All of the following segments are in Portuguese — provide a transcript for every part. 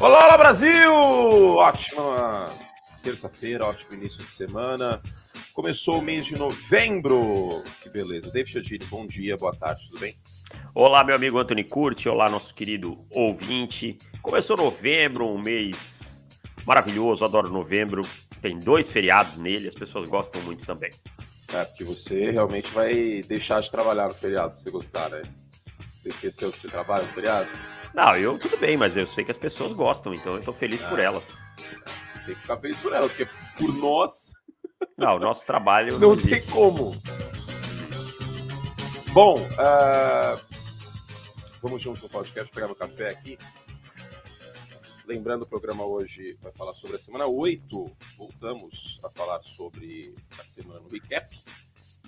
Olá, olá Brasil! Ótima terça-feira, ótimo início de semana. Começou o mês de novembro. Que beleza. David Chadini, bom dia, boa tarde, tudo bem? Olá, meu amigo Anthony Curti, olá, nosso querido ouvinte. Começou novembro, um mês maravilhoso, adoro novembro. Tem dois feriados nele, as pessoas gostam muito também. É, porque você realmente vai deixar de trabalhar no feriado, se você gostar, né? Você esqueceu que você trabalha no feriado? Não, eu tudo bem, mas eu sei que as pessoas gostam, então eu tô feliz por elas. Tem que ficar feliz por elas, porque por nós. Não, o nosso trabalho. Não, não tem como. Bom, uh... vamos junto no podcast, pegar meu café aqui. Lembrando, o programa hoje vai falar sobre a semana 8. Voltamos a falar sobre a semana no recap.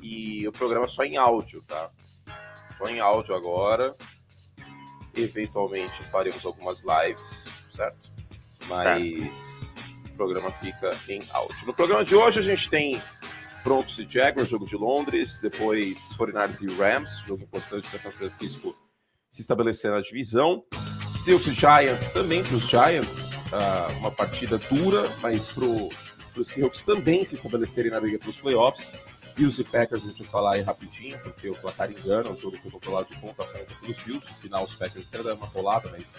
E o programa é só em áudio, tá? Só em áudio agora. Eventualmente faremos algumas lives, certo? Mas o programa fica em áudio. No programa de hoje a gente tem Broncos e Jaguars, jogo de Londres, depois 49 e Rams, jogo importante para São Francisco se estabelecer na divisão. Seahawks e Giants também para os Giants, uh, uma partida dura, mas para os Seahawks também se estabelecerem na briga para os playoffs. Bills e Packers a gente vai falar aí rapidinho, porque o placar engana, o jogo foi controlado de ponta a ponta pelos Bills. No final, os Packers até deram uma rolada, mas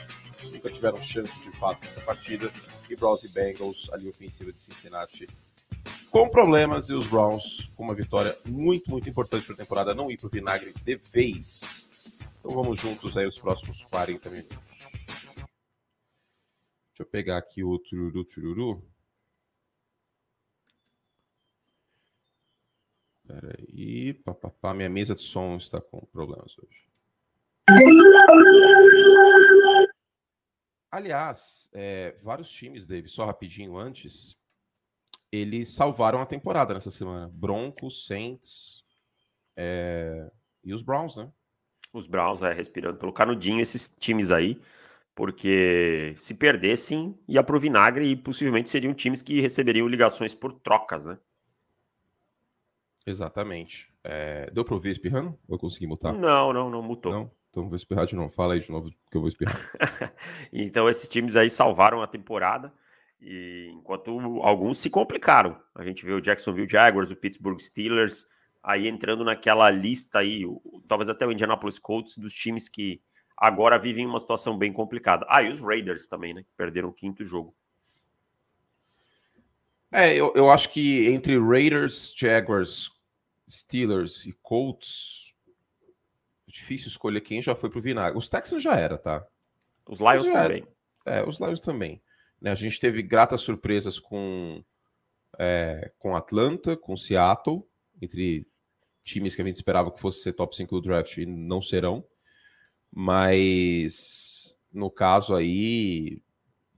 nunca tiveram chance de fato nessa partida. E Browns e Bengals, ali ofensiva de Cincinnati, com problemas. E os Browns com uma vitória muito, muito importante para a temporada, não ir para o vinagre de vez. Então vamos juntos aí os próximos 40 minutos. Deixa eu pegar aqui o tururu, tururu. Espera aí, papapá, minha mesa de som está com problemas hoje. Aliás, é, vários times, Dave, só rapidinho antes, eles salvaram a temporada nessa semana. Broncos, Saints é, e os Browns, né? Os Browns, é, respirando pelo canudinho, esses times aí, porque se perdessem, ia pro vinagre e possivelmente seriam times que receberiam ligações por trocas, né? Exatamente. É, deu para ouvir espirrando? Ou eu consegui mutar? Não, não, não mutou. Não? Então vou espirrar de novo. Fala aí de novo que eu vou espirrar. então esses times aí salvaram a temporada, e enquanto alguns se complicaram. A gente vê o Jacksonville Jaguars, o Pittsburgh Steelers, aí entrando naquela lista aí, talvez até o Indianapolis Colts, dos times que agora vivem uma situação bem complicada. Ah, e os Raiders também, né? Que perderam o quinto jogo. É, eu, eu acho que entre Raiders, Jaguars, Steelers e Colts, é difícil escolher quem já foi pro vinagre. Os Texans já era, tá? Os Lions também. É, os Lions também. Né, a gente teve gratas surpresas com é, com Atlanta, com Seattle, entre times que a gente esperava que fosse ser top 5 do draft e não serão. Mas no caso aí,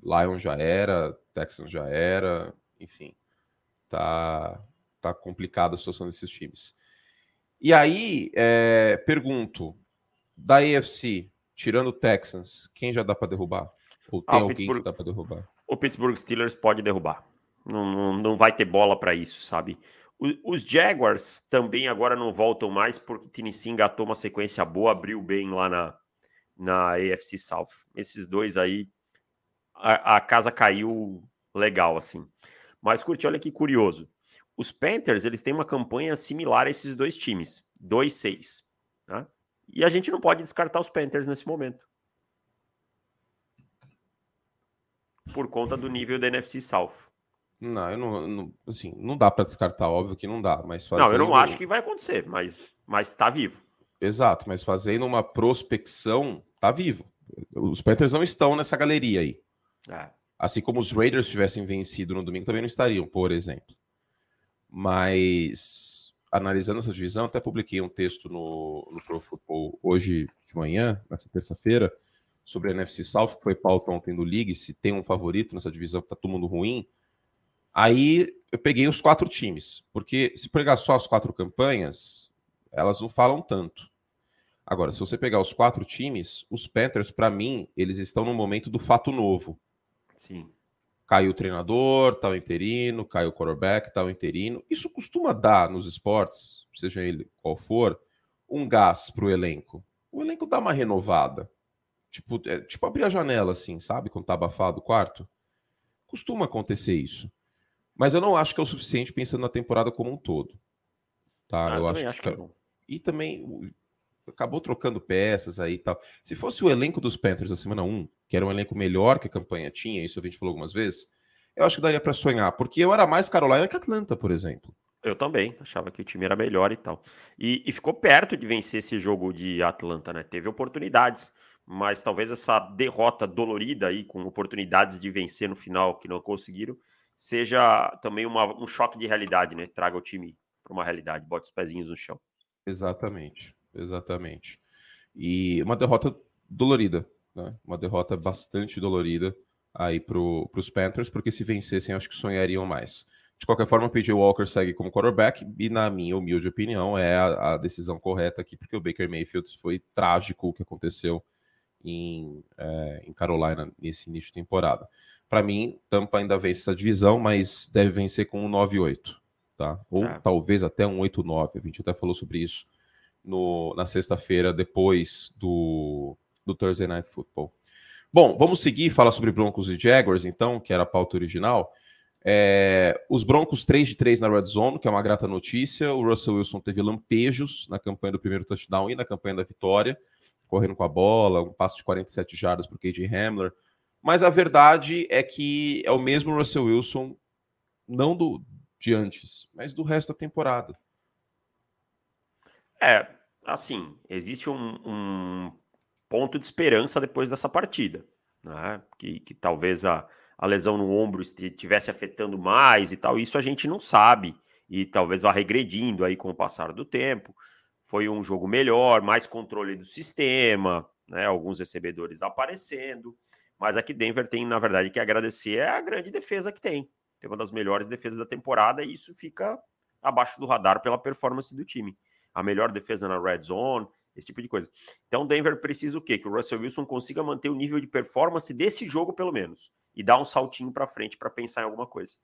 Lions já era, Texans já era, enfim, tá, tá complicada a situação desses times. E aí, é, pergunto, da AFC, tirando o Texans, quem já dá para derrubar? Ou tem ah, alguém Pittsburgh, que dá para derrubar? O Pittsburgh Steelers pode derrubar. Não, não, não vai ter bola para isso, sabe? os Jaguars também agora não voltam mais porque Tennessee engatou uma sequência boa, abriu bem lá na, na AFC South. Esses dois aí, a, a casa caiu legal, assim. Mas, curte, olha que curioso. Os Panthers, eles têm uma campanha similar a esses dois times, 2-6. Tá? E a gente não pode descartar os Panthers nesse momento. Por conta do nível da NFC South. Não, eu não, não assim, não dá para descartar, óbvio que não dá, mas fazendo... Não, eu não acho que vai acontecer, mas mas tá vivo. Exato, mas fazendo uma prospecção, tá vivo. Os Panthers não estão nessa galeria aí. É. Assim como os Raiders tivessem vencido no domingo, também não estariam, por exemplo. Mas, analisando essa divisão, até publiquei um texto no, no Pro Football hoje de manhã, nessa terça-feira, sobre a NFC South, que foi pauta ontem do League, se tem um favorito nessa divisão que tá todo mundo ruim. Aí eu peguei os quatro times, porque se pegar só as quatro campanhas, elas não falam tanto. Agora, se você pegar os quatro times, os Panthers, para mim, eles estão no momento do fato novo. Sim. Caiu o treinador, tal tá interino, caiu o quarterback, tal tá interino. Isso costuma dar nos esportes, seja ele qual for, um gás para o elenco. O elenco dá uma renovada. Tipo, é, tipo abrir a janela, assim, sabe? Quando tá abafado o quarto. Costuma acontecer isso. Mas eu não acho que é o suficiente pensando na temporada como um todo. Tá? Ah, eu acho, acho que, que E também acabou trocando peças aí e tal. Se fosse o elenco dos Panthers da semana 1, que era um elenco melhor que a campanha tinha, isso a gente falou algumas vezes, eu acho que daria para sonhar, porque eu era mais Carolina que Atlanta, por exemplo. Eu também, achava que o time era melhor e tal. E, e, ficou perto de vencer esse jogo de Atlanta, né? Teve oportunidades, mas talvez essa derrota dolorida aí, com oportunidades de vencer no final que não conseguiram, seja também uma, um choque de realidade, né? Traga o time para uma realidade, bote os pezinhos no chão. Exatamente, exatamente. E uma derrota dolorida, né? Uma derrota bastante dolorida aí para os Panthers, porque se vencessem, acho que sonhariam mais. De qualquer forma, o PJ Walker segue como quarterback e, na minha humilde opinião, é a, a decisão correta aqui, porque o Baker Mayfield foi trágico o que aconteceu em, é, em Carolina nesse início de temporada. Para mim, Tampa ainda vence essa divisão, mas deve vencer com um 9-8, tá? Ou é. talvez até um 8-9. A gente até falou sobre isso no, na sexta-feira, depois do, do Thursday Night Football. Bom, vamos seguir falar sobre Broncos e Jaguars, então, que era a pauta original. É, os Broncos 3 de 3 na Red Zone, que é uma grata notícia. O Russell Wilson teve lampejos na campanha do primeiro touchdown e na campanha da vitória, correndo com a bola, um passo de 47 jardas para o KJ Hamler. Mas a verdade é que é o mesmo Russell Wilson, não do de antes, mas do resto da temporada. É, assim, existe um, um ponto de esperança depois dessa partida, né? Que, que talvez a a lesão no ombro estivesse afetando mais e tal, isso a gente não sabe. E talvez vá regredindo aí com o passar do tempo. Foi um jogo melhor, mais controle do sistema, né? Alguns recebedores aparecendo. Mas aqui Denver tem, na verdade, que agradecer é a grande defesa que tem. Tem uma das melhores defesas da temporada e isso fica abaixo do radar pela performance do time. A melhor defesa na red zone, esse tipo de coisa. Então, Denver precisa o quê? Que o Russell Wilson consiga manter o nível de performance desse jogo, pelo menos e dar um saltinho para frente para pensar em alguma coisa.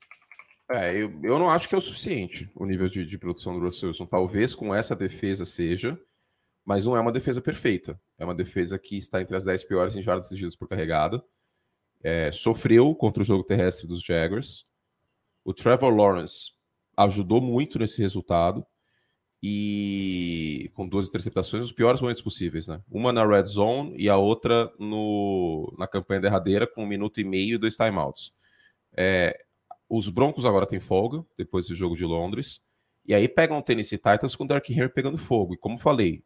É, eu, eu não acho que é o suficiente o nível de, de produção do Russell Wilson. Talvez com essa defesa seja, mas não é uma defesa perfeita. É uma defesa que está entre as 10 piores em jardas exigidas por carregada. É, sofreu contra o jogo terrestre dos Jaguars. O Trevor Lawrence ajudou muito nesse resultado e com duas interceptações nos piores momentos possíveis, né? Uma na red zone e a outra no, na campanha derradeira com um minuto e meio e dois timeouts. É, os Broncos agora têm folga depois do jogo de Londres e aí pegam o Tennessee Titans com o Dark Henry pegando fogo. E como falei,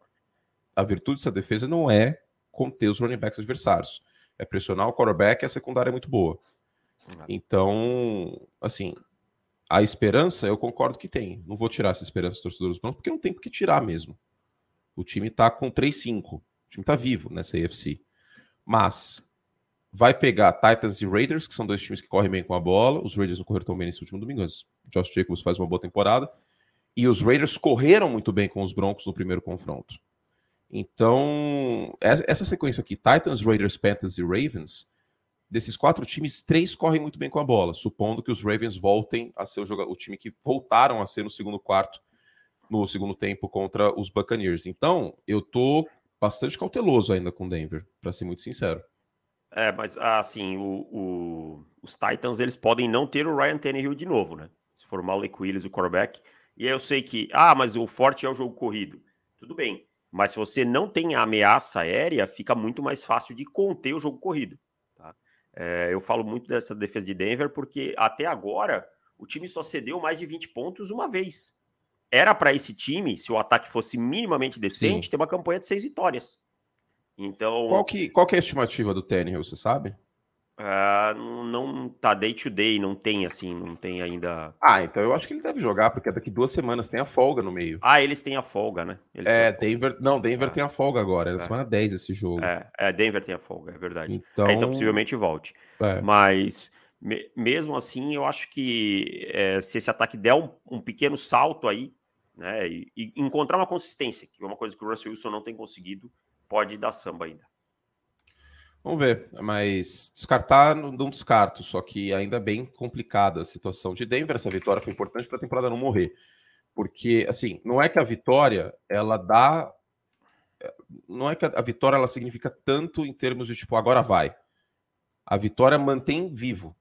a virtude dessa defesa não é conter os running backs adversários, é pressionar o quarterback e a secundária é muito boa. Então, assim, a esperança, eu concordo que tem. Não vou tirar essa esperança dos torcedores brancos, porque não tem por que tirar mesmo. O time tá com 3-5. O time tá vivo nessa AFC. Mas vai pegar Titans e Raiders, que são dois times que correm bem com a bola. Os Raiders não correram tão bem nesse último domingo, mas Josh Jacobs faz uma boa temporada. E os Raiders correram muito bem com os Broncos no primeiro confronto. Então, essa sequência aqui, Titans, Raiders, Panthers e Ravens, desses quatro times, três correm muito bem com a bola, supondo que os Ravens voltem a ser o, jogador, o time que voltaram a ser no segundo quarto, no segundo tempo contra os Buccaneers. Então, eu tô bastante cauteloso ainda com Denver, para ser muito sincero. É, mas assim, o, o, os Titans eles podem não ter o Ryan Tannehill de novo, né? Se for o Malik Willis, o quarterback. E aí eu sei que, ah, mas o forte é o jogo corrido. Tudo bem. Mas se você não tem a ameaça aérea, fica muito mais fácil de conter o jogo corrido. É, eu falo muito dessa defesa de Denver porque até agora o time só cedeu mais de 20 pontos uma vez. Era para esse time, se o ataque fosse minimamente decente, Sim. ter uma campanha de seis vitórias. Então. Qual que, qual que é a estimativa do Tannehill, você sabe? Uh, não tá day to day, não tem assim, não tem ainda. Ah, então eu acho que ele deve jogar, porque daqui duas semanas tem a folga no meio. Ah, eles têm a folga, né? Eles é, Denver. Não, Denver é. tem a folga agora, é na é. semana 10 esse jogo. É, é, Denver tem a folga, é verdade. Então, é, então possivelmente volte. É. Mas me, mesmo assim, eu acho que é, se esse ataque der um, um, pequeno salto aí, né? E, e encontrar uma consistência, que é uma coisa que o Russell Wilson não tem conseguido, pode dar samba ainda. Vamos ver, mas descartar não descarto, só que ainda bem complicada a situação de Denver. Essa vitória foi importante para a temporada não morrer, porque assim não é que a vitória ela dá não é que a vitória ela significa tanto em termos de tipo, agora vai. A vitória mantém vivo.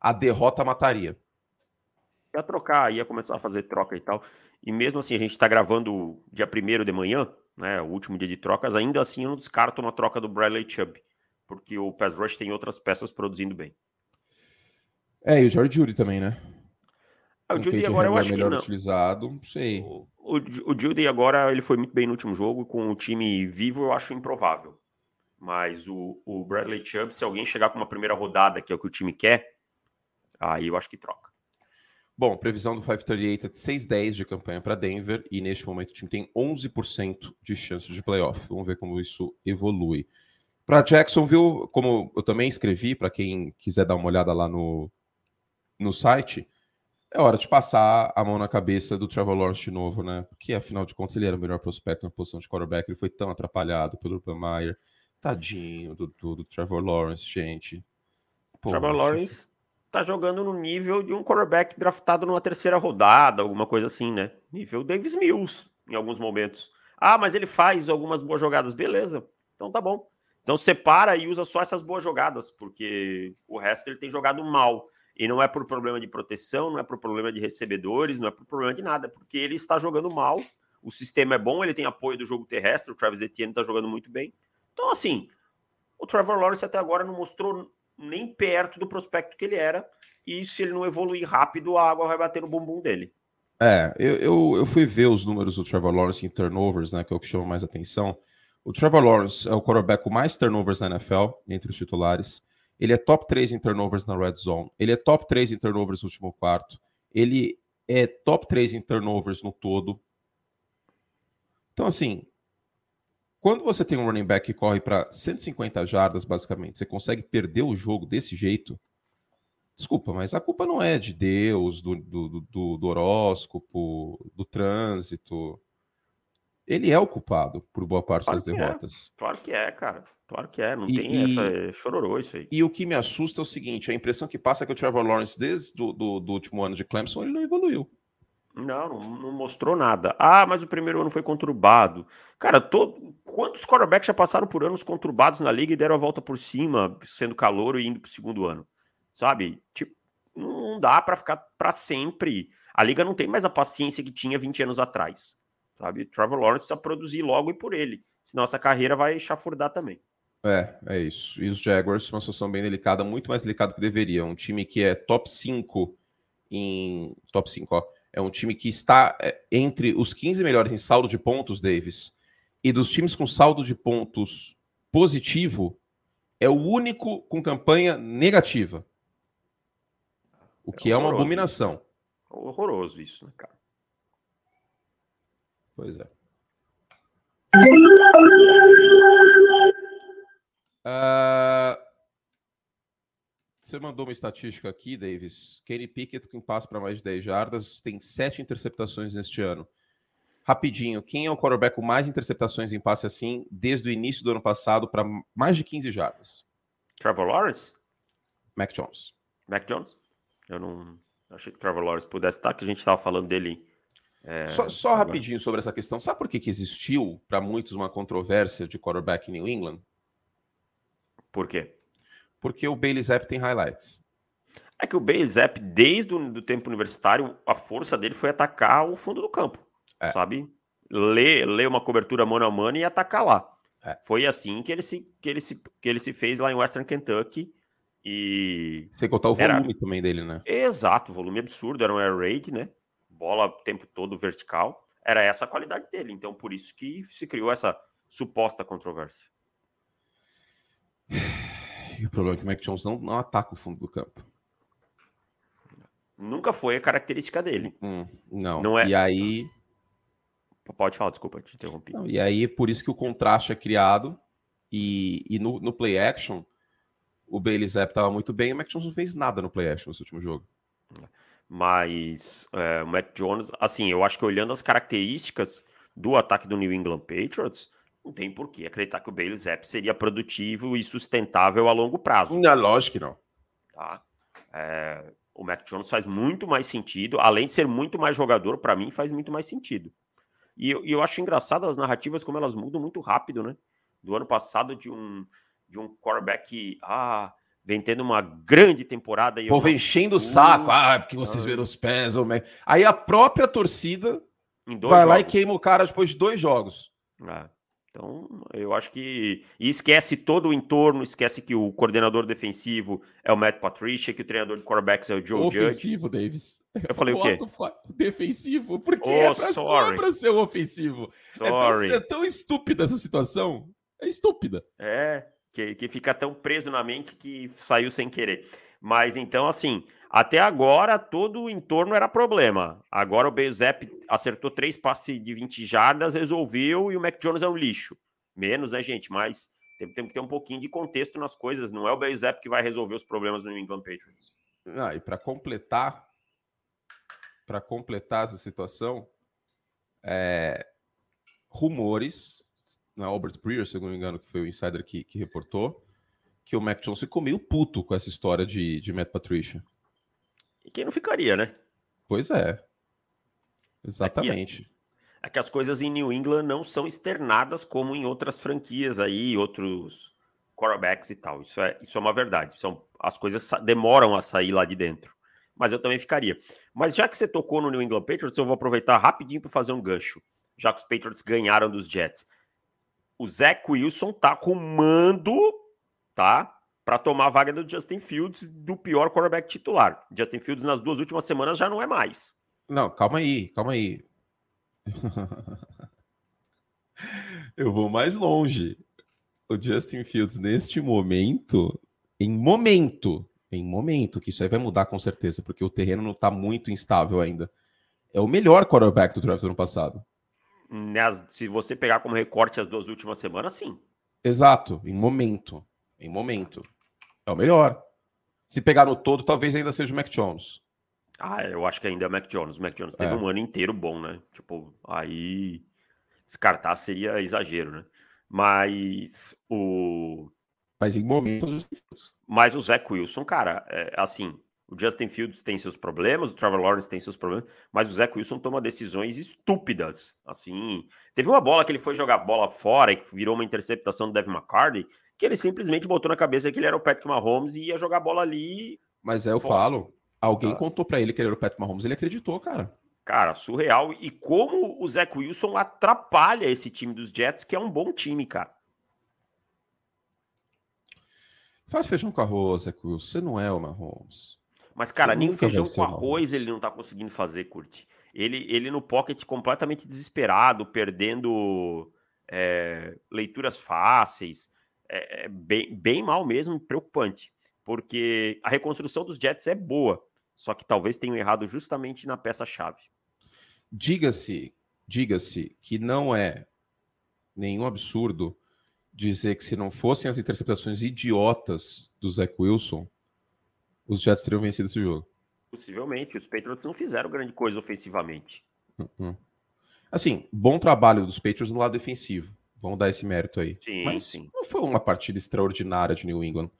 A derrota mataria. Ia trocar, ia começar a fazer troca e tal. E mesmo assim, a gente está gravando dia primeiro de manhã, né? O último dia de trocas, ainda assim eu não descarto uma troca do Bradley Chubb, porque o Pass Rush tem outras peças produzindo bem. É, e o George Judy também, né? Ah, o Judy agora eu acho melhor que não. utilizado, não sei. O, o, o Judy agora ele foi muito bem no último jogo, com o time vivo eu acho improvável. Mas o, o Bradley Chubb, se alguém chegar com uma primeira rodada, que é o que o time quer, aí eu acho que troca. Bom, previsão do 538 é de 6-10 de campanha para Denver e neste momento o time tem 11% de chance de playoff. Vamos ver como isso evolui. Para Jacksonville, como eu também escrevi, para quem quiser dar uma olhada lá no, no site, é hora de passar a mão na cabeça do Trevor Lawrence de novo, né? Porque afinal de contas ele era o melhor prospecto na posição de quarterback, ele foi tão atrapalhado pelo Urban Meyer. Tadinho do, do, do Trevor Lawrence, gente. Poxa. Trevor Lawrence tá jogando no nível de um quarterback draftado numa terceira rodada, alguma coisa assim, né? Nível Davis Mills, em alguns momentos. Ah, mas ele faz algumas boas jogadas, beleza. Então tá bom. Então separa e usa só essas boas jogadas, porque o resto ele tem jogado mal. E não é por problema de proteção, não é por problema de recebedores, não é por problema de nada, porque ele está jogando mal. O sistema é bom, ele tem apoio do jogo terrestre, o Travis Etienne está jogando muito bem. Então, assim, o Trevor Lawrence até agora não mostrou nem perto do prospecto que ele era. E se ele não evoluir rápido, a água vai bater no bumbum dele. É, eu, eu, eu, fui ver os números do Trevor Lawrence em turnovers, né? Que é o que chama mais atenção. O Trevor Lawrence é o quarterback com mais turnovers na NFL, entre os titulares. Ele é top 3 em turnovers na red zone. Ele é top 3 em turnovers no último quarto. Ele é top 3 em turnovers no todo. Então, assim, quando você tem um running back que corre para 150 jardas, basicamente, você consegue perder o jogo desse jeito. Desculpa, mas a culpa não é de Deus, do, do, do, do horóscopo, do trânsito. Ele é o culpado por boa parte claro das é. derrotas. É. Claro que é, cara. Claro que é. Não e, tem e, essa. É chororô isso aí. E o que me assusta é o seguinte: a impressão que passa é que o Trevor Lawrence, desde do, do, do último ano de Clemson, ele não evoluiu. Não, não, mostrou nada. Ah, mas o primeiro ano foi conturbado. Cara, todo... quantos quarterbacks já passaram por anos conturbados na liga e deram a volta por cima, sendo calor e indo pro segundo ano? Sabe? Tipo, não dá para ficar para sempre. A liga não tem mais a paciência que tinha 20 anos atrás. Sabe? Trevor Lawrence precisa produzir logo e por ele. Senão essa carreira vai chafurdar também. É, é isso. E os Jaguars, uma situação bem delicada, muito mais delicada que deveria. Um time que é top 5 em. Top 5, ó é um time que está é, entre os 15 melhores em saldo de pontos, Davis. E dos times com saldo de pontos positivo, é o único com campanha negativa. O que é, é uma abominação. Horroroso isso, né, cara? Pois é. Uh, você mandou uma estatística aqui, Davis. Kenny Pickett com passe para mais de 10 jardas, tem sete interceptações neste ano. Rapidinho, quem é o quarterback com mais interceptações em passe assim desde o início do ano passado para mais de 15 jardas? Trevor Lawrence? Mac Jones. Mac Jones? Eu não achei que Trevor Lawrence pudesse estar, que a gente estava falando dele. É... Só, só rapidinho sobre essa questão. Sabe por que, que existiu para muitos uma controvérsia de quarterback em New England? Por quê? Porque o Bailey Zapp tem highlights. É que o Bailey Zapp, desde o do tempo universitário, a força dele foi atacar o fundo do campo, é. sabe? Ler, ler uma cobertura mano a mano e atacar lá. É. Foi assim que ele, se, que, ele se, que ele se fez lá em Western Kentucky. E. Sem contar o volume era... também dele, né? Exato, volume absurdo, era um air raid, né? Bola o tempo todo vertical. Era essa a qualidade dele. Então, por isso que se criou essa suposta controvérsia. E o problema é que o Mac Jones não, não ataca o fundo do campo. Nunca foi a característica dele. Hum, não. não é... E aí. Pode falar, desculpa, te interrompi. Não, e aí, por isso que o contraste é criado. E, e no, no play action, o Bailey Zapp estava muito bem e o Mac Jones não fez nada no play action nesse último jogo. Mas é, o Mac Jones, assim, eu acho que olhando as características do ataque do New England Patriots, não tem por que acreditar que o Bailey Zapp seria produtivo e sustentável a longo prazo. Não, lógico que não. Tá? É, o Mac Jones faz muito mais sentido, além de ser muito mais jogador, para mim faz muito mais sentido. E, e eu acho engraçado as narrativas como elas mudam muito rápido, né? Do ano passado de um de um quarterback ah, vem tendo uma grande temporada e Pô, vem enchendo o saco. Ah, porque vocês viram os pés. Aí a própria torcida vai jogos. lá e queima o cara depois de dois jogos. Ah. Então, eu acho que. E esquece todo o entorno, esquece que o coordenador defensivo é o Matt Patricia, que o treinador de quarterbacks é o Joe ofensivo, Judge. Davis. Eu falei o quê? Defensivo, porque oh, é, pra, sorry. é pra ser o ofensivo. Sorry. É, tão, é tão estúpida essa situação. É estúpida. É, que, que fica tão preso na mente que saiu sem querer. Mas então, assim, até agora, todo o entorno era problema. Agora o Bezep acertou três passes de 20 jardas, resolveu, e o Mac Jones é um lixo. Menos, né, gente? Mas tem, tem que ter um pouquinho de contexto nas coisas. Não é o Bezep que vai resolver os problemas no New England Patriots. Ah, e para completar, para completar essa situação, é, rumores, na Albert Breer, se não me engano, que foi o insider que, que reportou, que o Mac Jones ficou meio puto com essa história de, de Matt Patricia. E quem não ficaria, né? Pois é. Exatamente. Aqui, é que as coisas em New England não são externadas como em outras franquias aí, outros quarterbacks e tal. Isso é, isso é uma verdade. São, as coisas demoram a sair lá de dentro. Mas eu também ficaria. Mas já que você tocou no New England Patriots, eu vou aproveitar rapidinho para fazer um gancho. Já que os Patriots ganharam dos Jets. O Zach Wilson tá arrumando, tá? Para tomar a vaga do Justin Fields, do pior quarterback titular. Justin Fields nas duas últimas semanas já não é mais. Não, calma aí, calma aí. Eu vou mais longe. O Justin Fields, neste momento, em momento, em momento, que isso aí vai mudar com certeza, porque o terreno não está muito instável ainda. É o melhor quarterback do draft do ano passado. se você pegar como recorte as duas últimas semanas, sim. Exato, em momento. Em momento. É o melhor. Se pegar no todo, talvez ainda seja o Mac Jones. Ah, eu acho que ainda é o Mac Jones. O Mac Jones teve é. um ano inteiro bom, né? Tipo, aí descartar seria exagero, né? Mas o. Mas em momentos. Mas o Zach Wilson, cara, é, assim, o Justin Fields tem seus problemas, o Trevor Lawrence tem seus problemas, mas o Zach Wilson toma decisões estúpidas. Assim, teve uma bola que ele foi jogar bola fora e virou uma interceptação do Devin McCarthy que ele simplesmente botou na cabeça que ele era o Patrick Mahomes e ia jogar bola ali. Mas é, eu falo, alguém ah. contou para ele que ele era o Patrick Mahomes, ele acreditou, cara. Cara, surreal. E como o Zach Wilson atrapalha esse time dos Jets, que é um bom time, cara. Faz feijão com arroz, Zach Wilson. Você não é o Mahomes. Mas, cara, Você nem feijão com arroz ele não tá conseguindo fazer, Curte. Ele, ele no pocket completamente desesperado, perdendo é, leituras fáceis é, é bem, bem mal mesmo, preocupante, porque a reconstrução dos Jets é boa, só que talvez tenham errado justamente na peça-chave. Diga-se, diga-se que não é nenhum absurdo dizer que se não fossem as interceptações idiotas do Zach Wilson, os Jets teriam vencido esse jogo. Possivelmente, os Patriots não fizeram grande coisa ofensivamente. Uhum. Assim, bom trabalho dos Patriots no lado defensivo. Vamos dar esse mérito aí. Sim, Mas sim. não foi uma partida extraordinária de New England.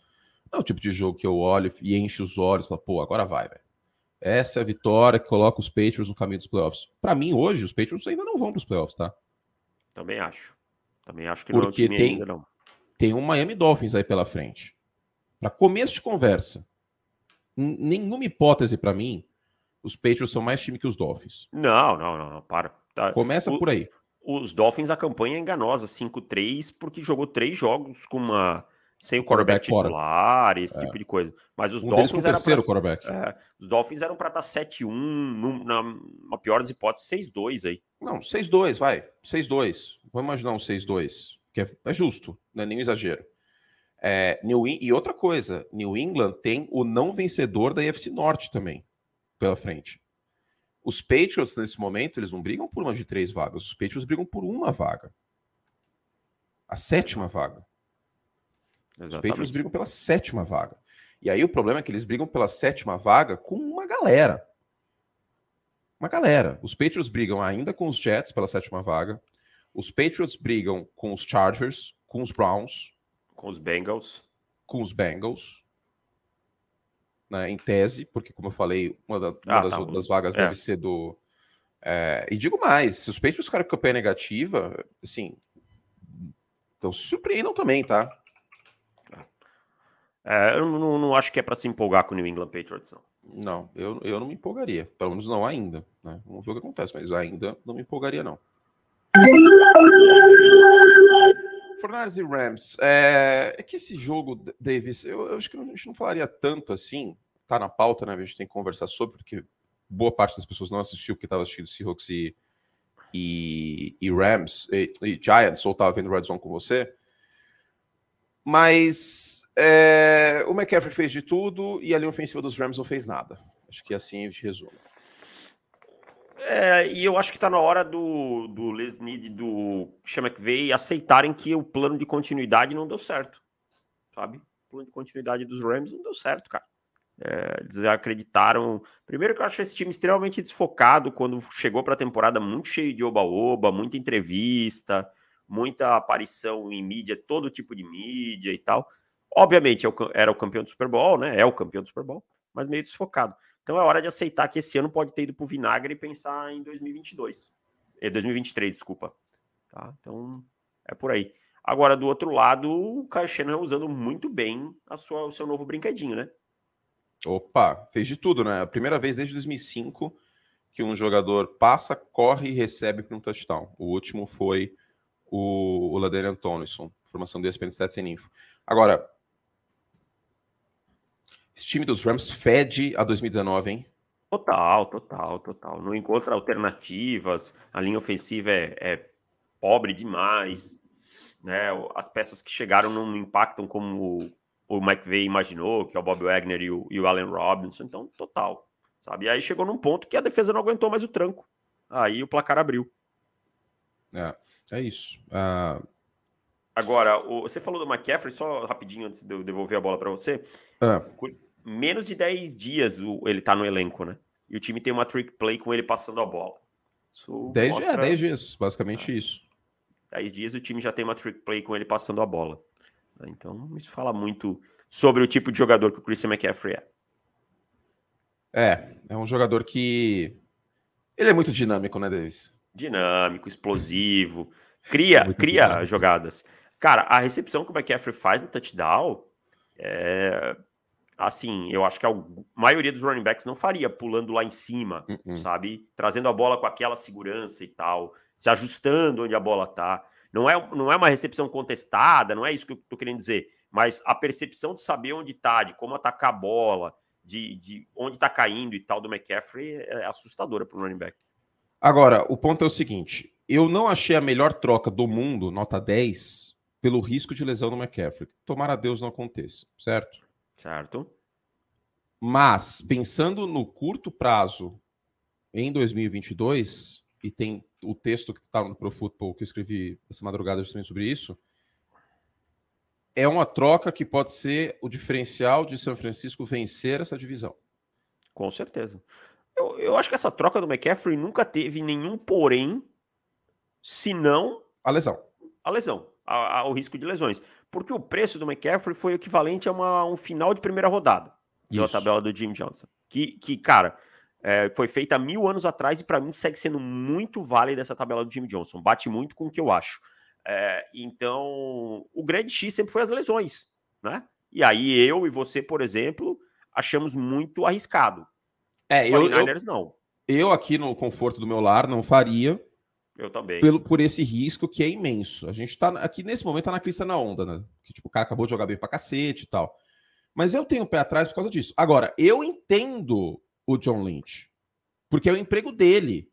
Não é o tipo de jogo que eu olho e encho os olhos e falo, pô, agora vai, velho. Essa é a vitória que coloca os Patriots no caminho dos playoffs. Para mim, hoje, os Patriots ainda não vão para os playoffs, tá? Também acho. Também acho que Porque não é tem, ainda, não. tem um Miami Dolphins aí pela frente. Para começo de conversa, nenhuma hipótese para mim, os Patriots são mais time que os Dolphins. Não, não, não, não para. Tá. Começa o, por aí os Dolphins, a campanha é enganosa, 5-3, porque jogou três jogos com uma sem o quarterback, titular, fora. esse é. tipo de coisa. Mas os um Dolphins eram terceiro pra, quarterback. É, os Dolphins eram para estar 7-1, na pior das hipóteses, 6-2 aí. Não, 6-2, vai. 6-2. Vamos imaginar um 6-2, que é, é, justo, não é nenhum exagero. É, New, e outra coisa, New England tem o não vencedor da UFC Norte também pela frente. Os Patriots, nesse momento, eles não brigam por uma de três vagas. Os Patriots brigam por uma vaga. A sétima vaga. Exatamente. Os Patriots brigam pela sétima vaga. E aí o problema é que eles brigam pela sétima vaga com uma galera. Uma galera. Os Patriots brigam ainda com os Jets pela sétima vaga. Os Patriots brigam com os Chargers, com os Browns. Com os Bengals. Com os Bengals né, em tese, porque, como eu falei, uma, da, uma ah, das, tá. das, vagas é. deve ser do, É, e digo mais, se os Patriots ficarem com campanha negativa, assim, então surpreendam também, tá? É, eu não, não, acho que é para se empolgar com o New England Patriots, não. Não, eu, eu não me empolgaria. Pelo menos não ainda. Né? Vamos ver o que acontece, mas ainda não me empolgaria, não. Fornares e Rams. É, é, que esse jogo, Davis, eu, eu, acho que a gente não falaria tanto assim. Tá na pauta, né? A gente tem que conversar sobre, porque boa parte das pessoas não assistiu porque estava assistindo Seahawks e, e, e Rams e, e, Giants, ou estava vendo Red Zone com você. Mas é, o McCaffrey fez de tudo e a linha ofensiva dos Rams não fez nada. Acho que assim a gente resume. É, e eu acho que está na hora do, do Lesnid e do McVay aceitarem que o plano de continuidade não deu certo. Sabe? O plano de continuidade dos Rams não deu certo, cara. É, eles acreditaram. Primeiro que eu acho esse time extremamente desfocado quando chegou para a temporada muito cheio de oba-oba, muita entrevista, muita aparição em mídia, todo tipo de mídia e tal. Obviamente é era o campeão do Super Bowl, né? É o campeão do Super Bowl, mas meio desfocado. Então é hora de aceitar que esse ano pode ter ido para o vinagre e pensar em 2022. É 2023, desculpa. Tá? Então é por aí. Agora, do outro lado, o Kyle Shanahan usando muito bem a sua, o seu novo brinquedinho, né? Opa, fez de tudo, né? A primeira vez desde 2005 que um jogador passa, corre e recebe para um touchdown. O último foi o, o Ladarian Tomlinson, formação do ESPN Stats em Info. Agora, esse time dos Rams fede a 2019, hein? Total, total, total. Não encontra alternativas, a linha ofensiva é, é pobre demais, né? As peças que chegaram não impactam como o McVay imaginou, que é o Bob Wagner e o, e o Allen Robinson, então total, sabe? E aí chegou num ponto que a defesa não aguentou mais o tranco. Aí o placar abriu. É, é isso. Uh... Agora, o, você falou do McCaffrey, só rapidinho antes de eu devolver a bola para você. Uh. Menos de 10 dias o, ele tá no elenco, né? E o time tem uma trick play com ele passando a bola. 10 mostra... é, 10 dias, basicamente é. isso. 10 dias o time já tem uma trick play com ele passando a bola. Então, isso fala muito sobre o tipo de jogador que o Christian McCaffrey é. É, é um jogador que. Ele é muito dinâmico, né, Davis? Dinâmico, explosivo, cria, é cria dinâmico. jogadas. Cara, a recepção que o McCaffrey faz no touchdown é. Assim, eu acho que a maioria dos running backs não faria pulando lá em cima, uh -uh. sabe? Trazendo a bola com aquela segurança e tal, se ajustando onde a bola tá. Não é, não é uma recepção contestada, não é isso que eu estou querendo dizer, mas a percepção de saber onde está, de como atacar a bola, de, de onde está caindo e tal do McCaffrey é assustadora para o running back. Agora, o ponto é o seguinte: eu não achei a melhor troca do mundo, nota 10, pelo risco de lesão no McCaffrey. Tomara a Deus não aconteça, certo? Certo. Mas, pensando no curto prazo, em 2022, e tem o texto que está no Pro Football que eu escrevi essa madrugada justamente sobre isso, é uma troca que pode ser o diferencial de São Francisco vencer essa divisão. Com certeza. Eu, eu acho que essa troca do McCaffrey nunca teve nenhum porém, senão a lesão. A lesão, a, a, o risco de lesões. Porque o preço do McCaffrey foi equivalente a uma, um final de primeira rodada da tabela do Jim Johnson. Que, que cara, é, foi feita mil anos atrás e para mim segue sendo muito válida essa tabela do Jimmy Johnson. Bate muito com o que eu acho. É, então, o grande X sempre foi as lesões, né? E aí eu e você, por exemplo, achamos muito arriscado. É, eu, eu não. Eu aqui no conforto do meu lar não faria. Eu também. Pelo, por esse risco que é imenso. A gente tá aqui nesse momento tá na crista na onda, né? Que tipo, o cara acabou de jogar bem pra cacete e tal. Mas eu tenho o pé atrás por causa disso. Agora, eu entendo o John Lynch. Porque é o emprego dele.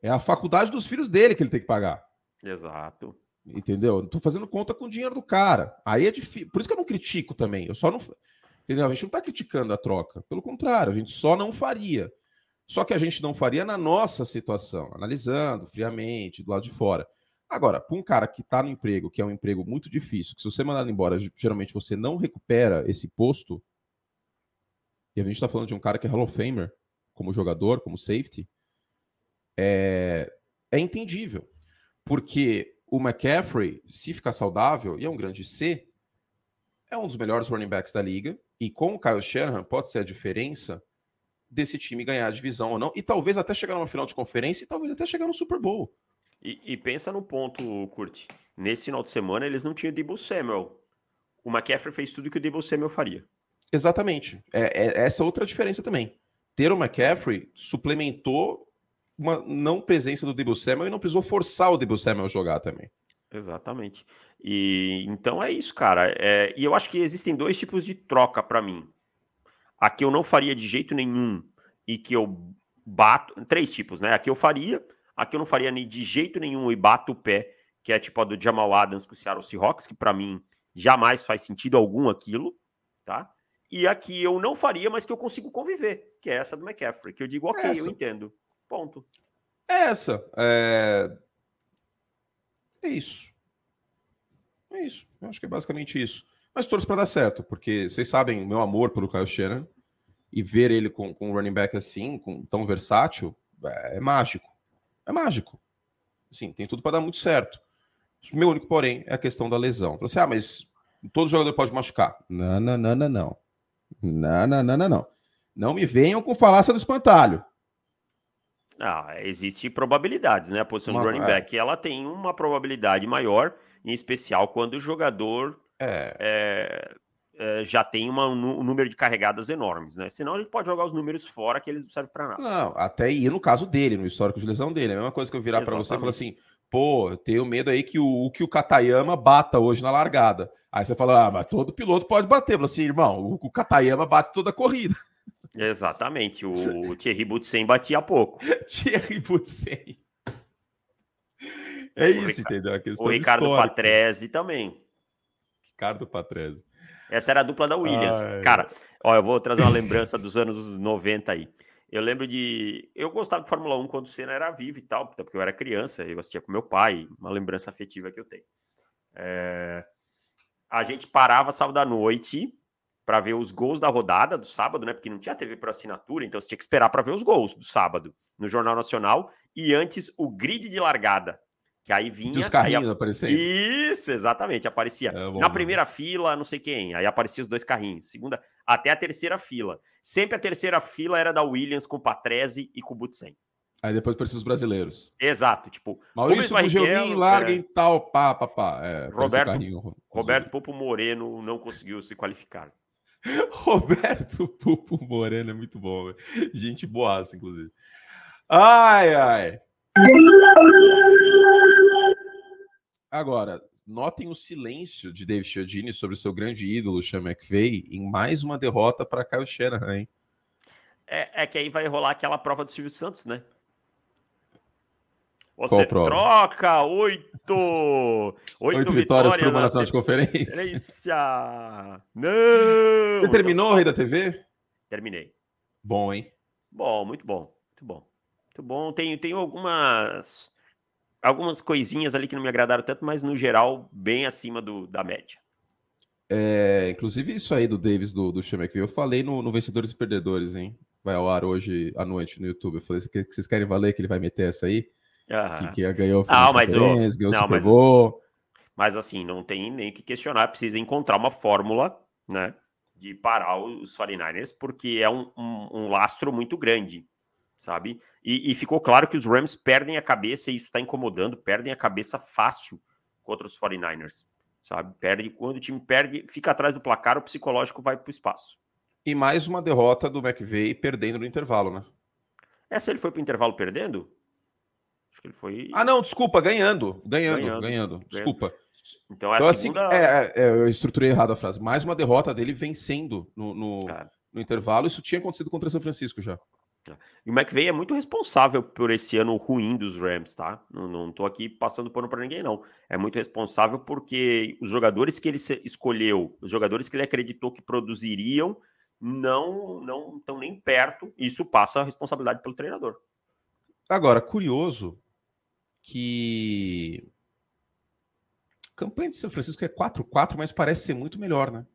É a faculdade dos filhos dele que ele tem que pagar. Exato. Entendeu? Não tô fazendo conta com o dinheiro do cara. Aí é difícil. Por isso que eu não critico também. Eu só não. Entendeu? A gente não tá criticando a troca. Pelo contrário, a gente só não faria. Só que a gente não faria na nossa situação, analisando friamente, do lado de fora. Agora, para um cara que está no emprego, que é um emprego muito difícil, que se você mandar embora, geralmente você não recupera esse posto, e a gente está falando de um cara que é Hall of Famer, como jogador, como safety, é, é entendível. Porque o McCaffrey, se ficar saudável, e é um grande C, é um dos melhores running backs da liga, e com o Kyle Shanahan pode ser a diferença desse time ganhar a divisão ou não, e talvez até chegar numa final de conferência e talvez até chegar no Super Bowl. E, e pensa no ponto, Kurt. Nesse final de semana eles não tinham Debo Samuel. O McCaffrey fez tudo que o Debo Samuel faria. Exatamente. É, é essa outra diferença também. Ter o McCaffrey suplementou uma não presença do Debo Samuel e não precisou forçar o Debo Samuel a jogar também. Exatamente. E então é isso, cara. É, e eu acho que existem dois tipos de troca para mim. A que eu não faria de jeito nenhum e que eu bato. Três tipos, né? A que eu faria, a que eu não faria de jeito nenhum e bato o pé, que é tipo a do Jamal Adams com o Seattle Seahawks, que para mim jamais faz sentido algum aquilo, tá? E a que eu não faria, mas que eu consigo conviver, que é essa do McCaffrey, que eu digo, ok, essa. eu entendo. Ponto. É essa. É... é isso. É isso. Eu acho que é basicamente isso. Mas torço para dar certo, porque vocês sabem o meu amor pelo Kyle Shanahan e ver ele com, com um running back assim, com, tão versátil, é, é mágico. É mágico. Sim, tem tudo para dar muito certo. O meu único, porém, é a questão da lesão. Você, ah, mas todo jogador pode machucar. Não, não, não, não, não. Não, não, não, não, não. Não me venham com falácia do espantalho. Ah, existe probabilidades, né? A posição uma, do running back, é. ela tem uma probabilidade maior, em especial quando o jogador é. É, é, já tem uma, um número de carregadas enormes, né? Senão a gente pode jogar os números fora que eles não servem para nada. Não, até ir no caso dele, no histórico de lesão dele. É a mesma coisa que eu virar para você e falar assim: pô, eu tenho medo aí que o, que o Katayama bata hoje na largada. Aí você fala, ah, mas todo piloto pode bater. Eu falo assim, irmão, o, o Katayama bate toda a corrida. Exatamente, o Thierry Butsen batia pouco. Thierry Butsen. É isso, entendeu? A questão o Ricardo Patrese também. Ricardo Patrese. Essa era a dupla da Williams. Ai. Cara, ó, eu vou trazer uma lembrança dos anos 90 aí. Eu lembro de. Eu gostava de Fórmula 1 quando o Senna era vivo e tal, porque eu era criança, eu assistia com meu pai, uma lembrança afetiva que eu tenho. É... A gente parava sábado à noite para ver os gols da rodada do sábado, né? Porque não tinha TV por assinatura, então você tinha que esperar para ver os gols do sábado no Jornal Nacional e antes o grid de largada. Que aí vinha. os carrinhos aparecendo. Isso, exatamente. Aparecia é, bom, na primeira bom. fila, não sei quem. Aí aparecia os dois carrinhos. Segunda, até a terceira fila. Sempre a terceira fila era da Williams com Patrese e com o Butsen. Aí depois apareciam os brasileiros. Exato, tipo. Maurício Bugelmin, larga é, tal, pá, pá, pá. É, Roberto, carrinho, Roberto Popo Moreno não conseguiu se qualificar. Roberto Pupo Moreno é muito bom, véio. gente boaça, inclusive. Ai, ai. Agora, notem o silêncio de David Chiodini sobre seu grande ídolo, Sean McVay, em mais uma derrota para Kyle Shanahan, hein? É, é, que aí vai rolar aquela prova do Silvio Santos, né? Você troca oito, oito, oito vitórias, para uma nacional de conferência. Não! Você terminou o Rei da TV? Terminei. Bom, hein? Bom, muito bom, muito bom. Muito bom. Tem, tem algumas algumas coisinhas ali que não me agradaram tanto, mas no geral, bem acima do, da média. É, inclusive, isso aí do Davis do, do Shemek, eu falei no, no Vencedores e Perdedores, hein? Vai ao ar hoje à noite no YouTube. Eu falei, vocês querem valer que ele vai meter essa aí? Que, que ganhou o não, mas, ganhou não, Super mas, Bowl. Mas assim, não tem nem que questionar, precisa encontrar uma fórmula, né? De parar os 49ers, porque é um, um, um lastro muito grande sabe? E, e, ficou claro que os Rams perdem a cabeça, e isso está incomodando, perdem a cabeça fácil contra os 49ers, sabe? Perde, quando o time perde, fica atrás do placar, o psicológico vai para o espaço. E mais uma derrota do McVay perdendo no intervalo, né? Essa ele foi para o intervalo perdendo? Acho que ele foi. Ah, não, desculpa, ganhando. Ganhando, ganhando. ganhando desculpa. Então, é então assim, segunda... é, é, eu estruturei errado a frase. Mais uma derrota dele vencendo no, no, no intervalo. Isso tinha acontecido contra São Francisco já. E o McVay é muito responsável por esse ano ruim dos Rams, tá? Não, não tô aqui passando pano para ninguém, não. É muito responsável porque os jogadores que ele escolheu, os jogadores que ele acreditou que produziriam, não não estão nem perto. Isso passa a responsabilidade pelo treinador. Agora, curioso que a campanha de São Francisco é 4-4, mas parece ser muito melhor, né?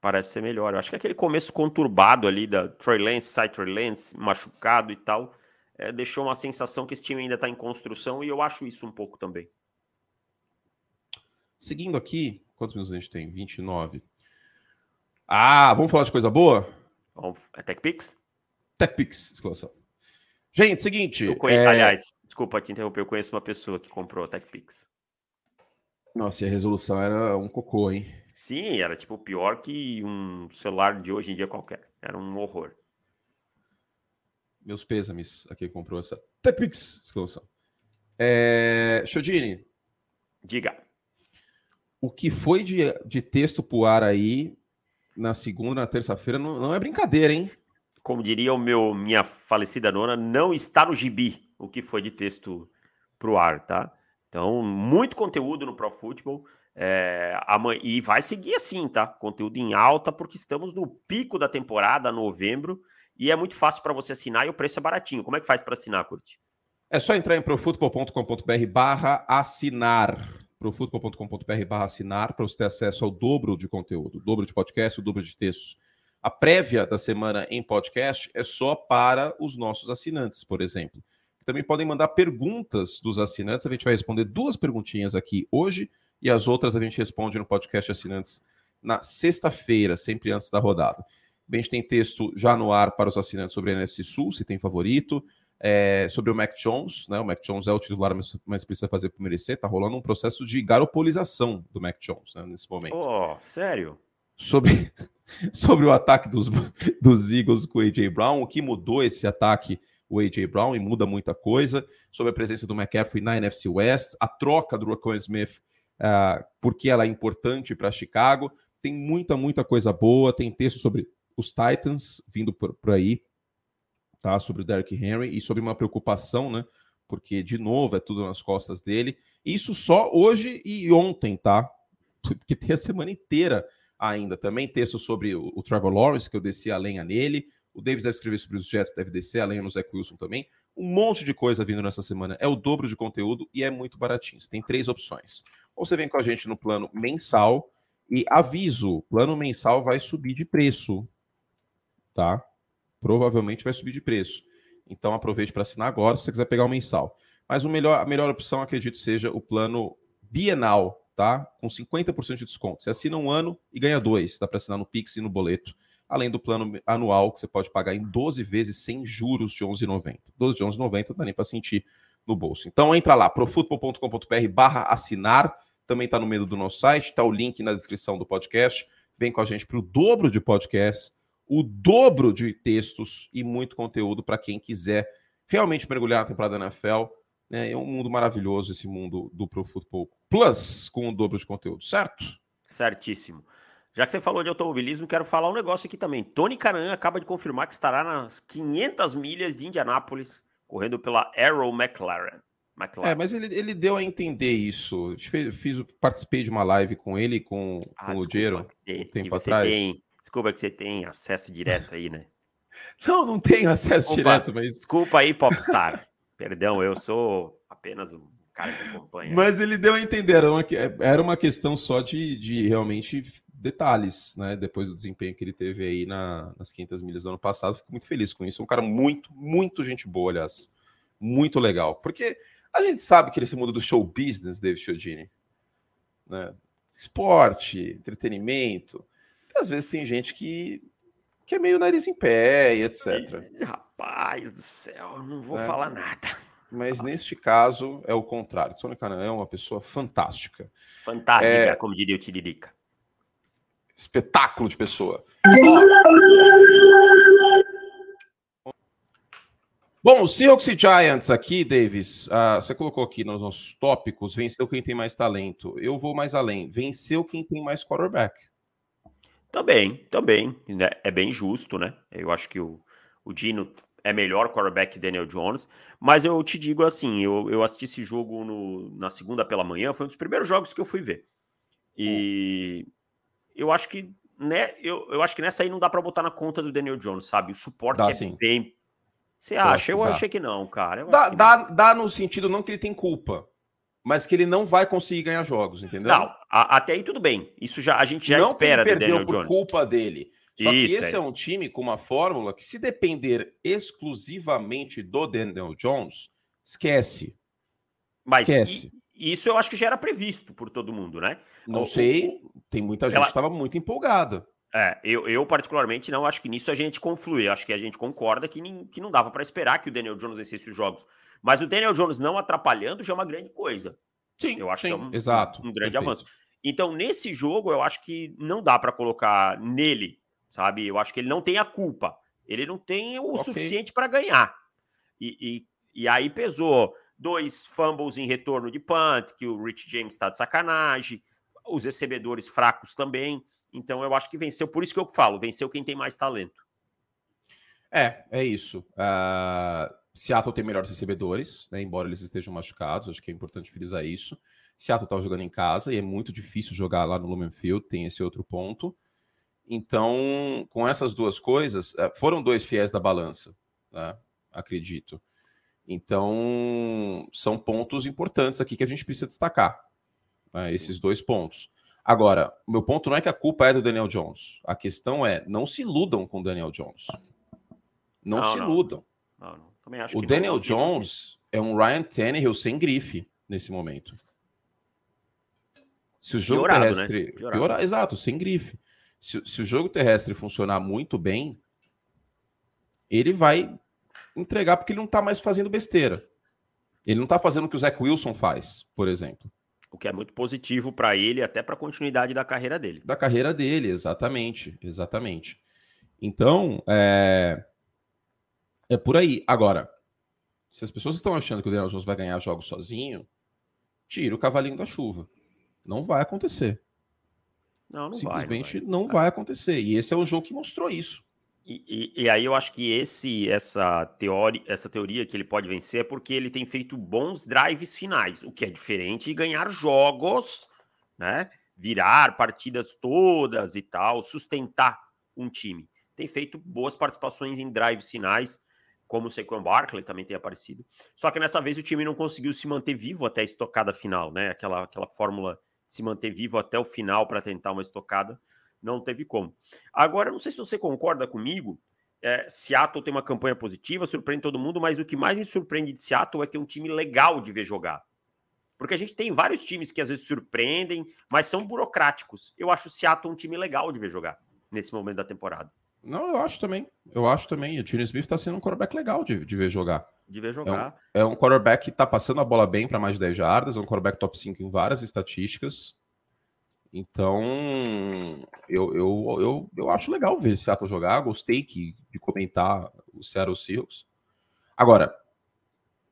Parece ser melhor. Eu acho que aquele começo conturbado ali da Troy Lance, sai Troy Lance, machucado e tal, é, deixou uma sensação que esse time ainda está em construção e eu acho isso um pouco também. Seguindo aqui, quantos minutos a gente tem? 29. Ah, vamos falar de coisa boa? É Tech Pix? TechPix, exclamação. Gente, seguinte. Conheço, é... Aliás, desculpa te interromper, eu conheço uma pessoa que comprou a TechPix. Nossa, e a resolução era um cocô, hein? Sim, era tipo pior que um celular de hoje em dia qualquer. Era um horror. Meus pêsames a quem comprou essa TechPix, exclamação. É... Chodini. Diga. O que foi de, de texto pro ar aí na segunda, na terça-feira, não, não é brincadeira, hein? como diria o meu minha falecida nona, não está no gibi o que foi de texto pro ar, tá? Então, muito conteúdo no Pro Football. É, amanhã, e vai seguir assim, tá? Conteúdo em alta, porque estamos no pico da temporada, novembro, e é muito fácil para você assinar e o preço é baratinho. Como é que faz para assinar, Curti? É só entrar em profutbol.com.br barra assinar. profutbol.com.br barra assinar para você ter acesso ao dobro de conteúdo, dobro de podcast, o dobro de textos a prévia da semana em podcast é só para os nossos assinantes, por exemplo. Também podem mandar perguntas dos assinantes. A gente vai responder duas perguntinhas aqui hoje e as outras a gente responde no podcast assinantes na sexta-feira, sempre antes da rodada. a gente tem texto já no ar para os assinantes sobre a NFC Sul, se tem favorito. É, sobre o Mac Jones, né? O Mac Jones é o titular, mas, mas precisa fazer por merecer. Tá rolando um processo de garopolização do Mac Jones né, nesse momento. Oh, sério? Sobre sobre o ataque dos, dos Eagles com o A.J. Brown, o que mudou esse ataque, o A.J. Brown, e muda muita coisa, sobre a presença do McCaffrey na NFC West, a troca do Rocco Smith, uh, porque ela é importante para Chicago. Tem muita, muita coisa boa, tem texto sobre os Titans vindo por, por aí, tá? sobre o Derrick Henry e sobre uma preocupação, né? Porque, de novo, é tudo nas costas dele. Isso só hoje e ontem, tá? Porque tem a semana inteira ainda. Também texto sobre o, o Trevor Lawrence, que eu desci a lenha nele. O Davis deve escrever sobre os Jets, deve descer a lenha no Zach Wilson também. Um monte de coisa vindo nessa semana. É o dobro de conteúdo e é muito baratinho. Você tem três opções. Ou você vem com a gente no plano mensal e aviso, plano mensal vai subir de preço, tá? Provavelmente vai subir de preço. Então aproveite para assinar agora se você quiser pegar o mensal. Mas o melhor, a melhor opção, acredito, seja o plano bienal, tá? Com 50% de desconto. Você assina um ano e ganha dois. Dá para assinar no Pix e no boleto. Além do plano anual, que você pode pagar em 12 vezes sem juros de 11,90. 12 de 11,90 não dá nem para sentir no bolso. Então entra lá, profutbol.com.br barra assinar. Também está no meio do nosso site, está o link na descrição do podcast. Vem com a gente para o dobro de podcast, o dobro de textos e muito conteúdo para quem quiser realmente mergulhar na temporada da NFL né? É um mundo maravilhoso esse mundo do Pro Football Plus com o dobro de conteúdo, certo? Certíssimo. Já que você falou de automobilismo, quero falar um negócio aqui também. Tony Canan acaba de confirmar que estará nas 500 milhas de Indianápolis, correndo pela Arrow McLaren. McLaren. É, mas ele, ele deu a entender isso. Fiz, fiz, participei de uma live com ele com, ah, com o Gero um tempo atrás. Tem, desculpa que você tem acesso direto aí, né? não, não tenho acesso desculpa, direto, mas. Desculpa aí, Popstar. Perdão, eu sou apenas um cara que acompanha. Mas ele deu a entender, era uma, era uma questão só de, de realmente detalhes, né? Depois do desempenho que ele teve aí na, nas 500 milhas do ano passado, fico muito feliz com isso. É um cara muito, muito gente boa, aliás. Muito legal. Porque a gente sabe que esse mundo do show business, David Chiodini, né? Esporte, entretenimento. Às vezes tem gente que, que é meio nariz em pé e etc. Rapaz do céu, não vou é. falar nada. Mas neste caso é o contrário. Tony Canan é uma pessoa fantástica. Fantástica, é... como diria o Tiririca. Espetáculo de pessoa. Bom, Seahawks e Giants aqui, Davis. Uh, você colocou aqui nos nossos tópicos: venceu quem tem mais talento. Eu vou mais além. Venceu quem tem mais quarterback. Também, também. Né? É bem justo, né? Eu acho que o, o Dino é melhor quarterback que Daniel Jones, mas eu te digo assim, eu, eu assisti esse jogo no, na segunda pela manhã, foi um dos primeiros jogos que eu fui ver. E eu acho que né, eu, eu acho que nessa aí não dá para botar na conta do Daniel Jones, sabe? O suporte dá, é sim. bem. Você acha? Eu, achei que não, cara. Dá, dá, dá no sentido não que ele tem culpa, mas que ele não vai conseguir ganhar jogos, entendeu? Não, a, até aí tudo bem. Isso já a gente já não espera que ele perdeu por Jones. culpa dele. Só Isso, que esse é. é. um time com uma fórmula que, se depender exclusivamente do Daniel Jones, esquece. Mas esquece. isso eu acho que já era previsto por todo mundo, né? Não o, sei, o, tem muita gente ela... que estava muito empolgada. É, eu, eu particularmente não acho que nisso a gente conflui. Acho que a gente concorda que, nem, que não dava para esperar que o Daniel Jones vencesse os jogos. Mas o Daniel Jones não atrapalhando já é uma grande coisa. Sim, eu acho sim, que é um, exato, um, grande perfeito. avanço. Então, nesse jogo, eu acho que não dá para colocar nele, sabe? Eu acho que ele não tem a culpa. Ele não tem o okay. suficiente para ganhar. E, e, e, aí pesou dois fumbles em retorno de punt, que o Rich James está de sacanagem, os recebedores fracos também. Então, eu acho que venceu. Por isso que eu falo, venceu quem tem mais talento. É, é isso. Uh, Seattle tem melhores recebedores, né, embora eles estejam machucados, acho que é importante frisar isso. Seattle estava jogando em casa e é muito difícil jogar lá no Lumen Field, tem esse outro ponto. Então, com essas duas coisas, eh, foram dois fiéis da balança, né, acredito. Então, são pontos importantes aqui que a gente precisa destacar, né, esses dois pontos. Agora, meu ponto não é que a culpa é do Daniel Jones. A questão é, não se iludam com o Daniel Jones. Não, não se não. iludam. Não, o Daniel Jones é um Ryan Tannehill sem grife nesse momento. Se o jogo Piorado, né? terrestre. Né? Piorado. Exato, sem grife. Se, se o jogo terrestre funcionar muito bem, ele vai entregar porque ele não tá mais fazendo besteira. Ele não tá fazendo o que o Zach Wilson faz, por exemplo. O que é muito positivo para ele, até para a continuidade da carreira dele. Da carreira dele, exatamente. Exatamente. Então, é... É por aí. Agora, se as pessoas estão achando que o Daniel Jones vai ganhar jogos sozinho, tira o cavalinho da chuva. Não vai acontecer. Não, não Simplesmente vai, não, vai. não vai acontecer. E esse é o jogo que mostrou isso. E, e, e, aí eu acho que esse, essa, teoria, essa teoria que ele pode vencer é porque ele tem feito bons drives finais, o que é diferente de ganhar jogos, né? Virar partidas todas e tal, sustentar um time. Tem feito boas participações em drives finais como o Saquon Barkley também tem aparecido. Só que nessa vez o time não conseguiu se manter vivo até a estocada final, né? Aquela, aquela fórmula de se manter vivo até o final para tentar uma estocada, não teve como. Agora, não sei se você concorda comigo, é, Seattle tem uma campanha positiva, surpreende todo mundo, mas o que mais me surpreende de Seattle é que é um time legal de ver jogar. Porque a gente tem vários times que às vezes surpreendem, mas são burocráticos. Eu acho o Seattle um time legal de ver jogar nesse momento da temporada. Não, eu acho também. Eu acho também. O Tino Smith está sendo um quarterback legal de, de ver jogar. De ver jogar. É um, é um quarterback que está passando a bola bem para mais de 10 jardas, é um quarterback top 5 em várias estatísticas. Então, eu, eu, eu, eu acho legal ver Seattle jogar. Gostei que, de comentar o Seattle Seahawks. Agora,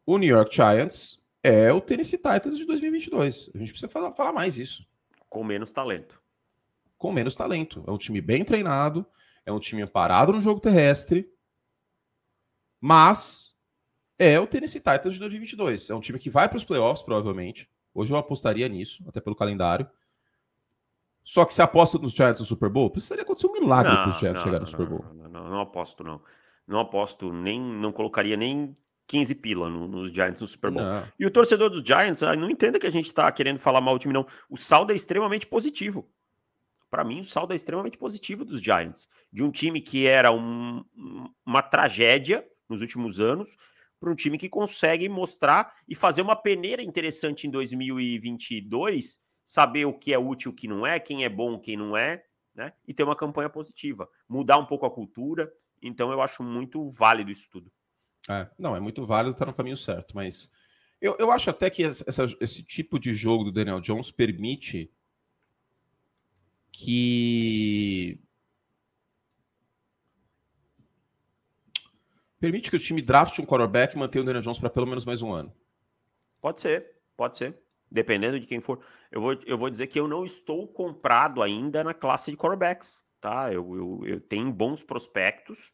o New York Giants é o Tennessee Titans de 2022. A gente precisa falar, falar mais isso. Com menos talento. Com menos talento. É um time bem treinado é um time parado no jogo terrestre, mas é o Tennessee Titans de 2022. É um time que vai para os playoffs, provavelmente. Hoje eu apostaria nisso, até pelo calendário. Só que se aposta nos Giants no Super Bowl, precisaria acontecer um milagre para os Giants chegarem no Super Bowl. Não, não, não, aposto, não. Não aposto, nem não colocaria nem 15 pila no, nos Giants no Super Bowl. Não. E o torcedor dos Giants, ah, não entenda que a gente está querendo falar mal do time, não. O saldo é extremamente positivo para mim, o saldo é extremamente positivo dos Giants. De um time que era um, uma tragédia nos últimos anos, para um time que consegue mostrar e fazer uma peneira interessante em 2022, saber o que é útil, o que não é, quem é bom, quem não é, né? E ter uma campanha positiva. Mudar um pouco a cultura. Então, eu acho muito válido isso tudo. É, não, é muito válido, está no caminho certo, mas eu, eu acho até que essa, esse tipo de jogo do Daniel Jones permite que permite que o time draft um quarterback e mantenha o Daniel Jones para pelo menos mais um ano. Pode ser, pode ser. Dependendo de quem for. Eu vou, eu vou dizer que eu não estou comprado ainda na classe de quarterbacks, tá? Eu, eu, eu tenho bons prospectos,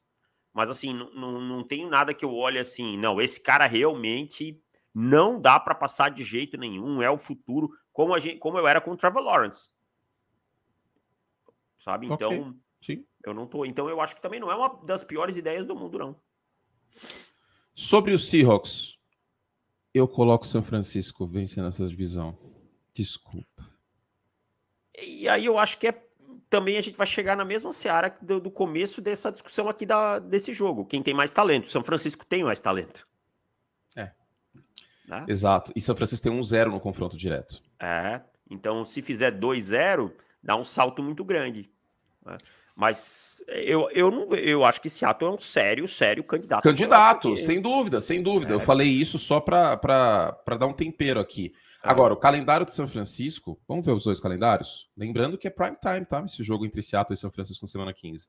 mas assim, não, não tenho nada que eu olhe assim, não, esse cara realmente não dá para passar de jeito nenhum, é o futuro, como, a gente, como eu era com o Trevor Lawrence sabe? Então, okay. Sim. eu não tô. Então, eu acho que também não é uma das piores ideias do mundo, não. Sobre os Seahawks, eu coloco São Francisco vencendo essa divisão. Desculpa. E aí eu acho que é também a gente vai chegar na mesma seara do, do começo dessa discussão aqui da, desse jogo. Quem tem mais talento? São Francisco tem mais talento. É. Né? Exato. E São Francisco tem um zero no confronto direto. É. Então, se fizer 2-0, dá um salto muito grande. Né? Mas eu, eu não eu acho que Seattle é um sério, sério candidato. Candidato, sem dúvida, sem dúvida. É. Eu falei isso só para dar um tempero aqui. É. Agora, o calendário de São Francisco, vamos ver os dois calendários? Lembrando que é prime time, tá? Esse jogo entre Seattle e São Francisco na semana 15.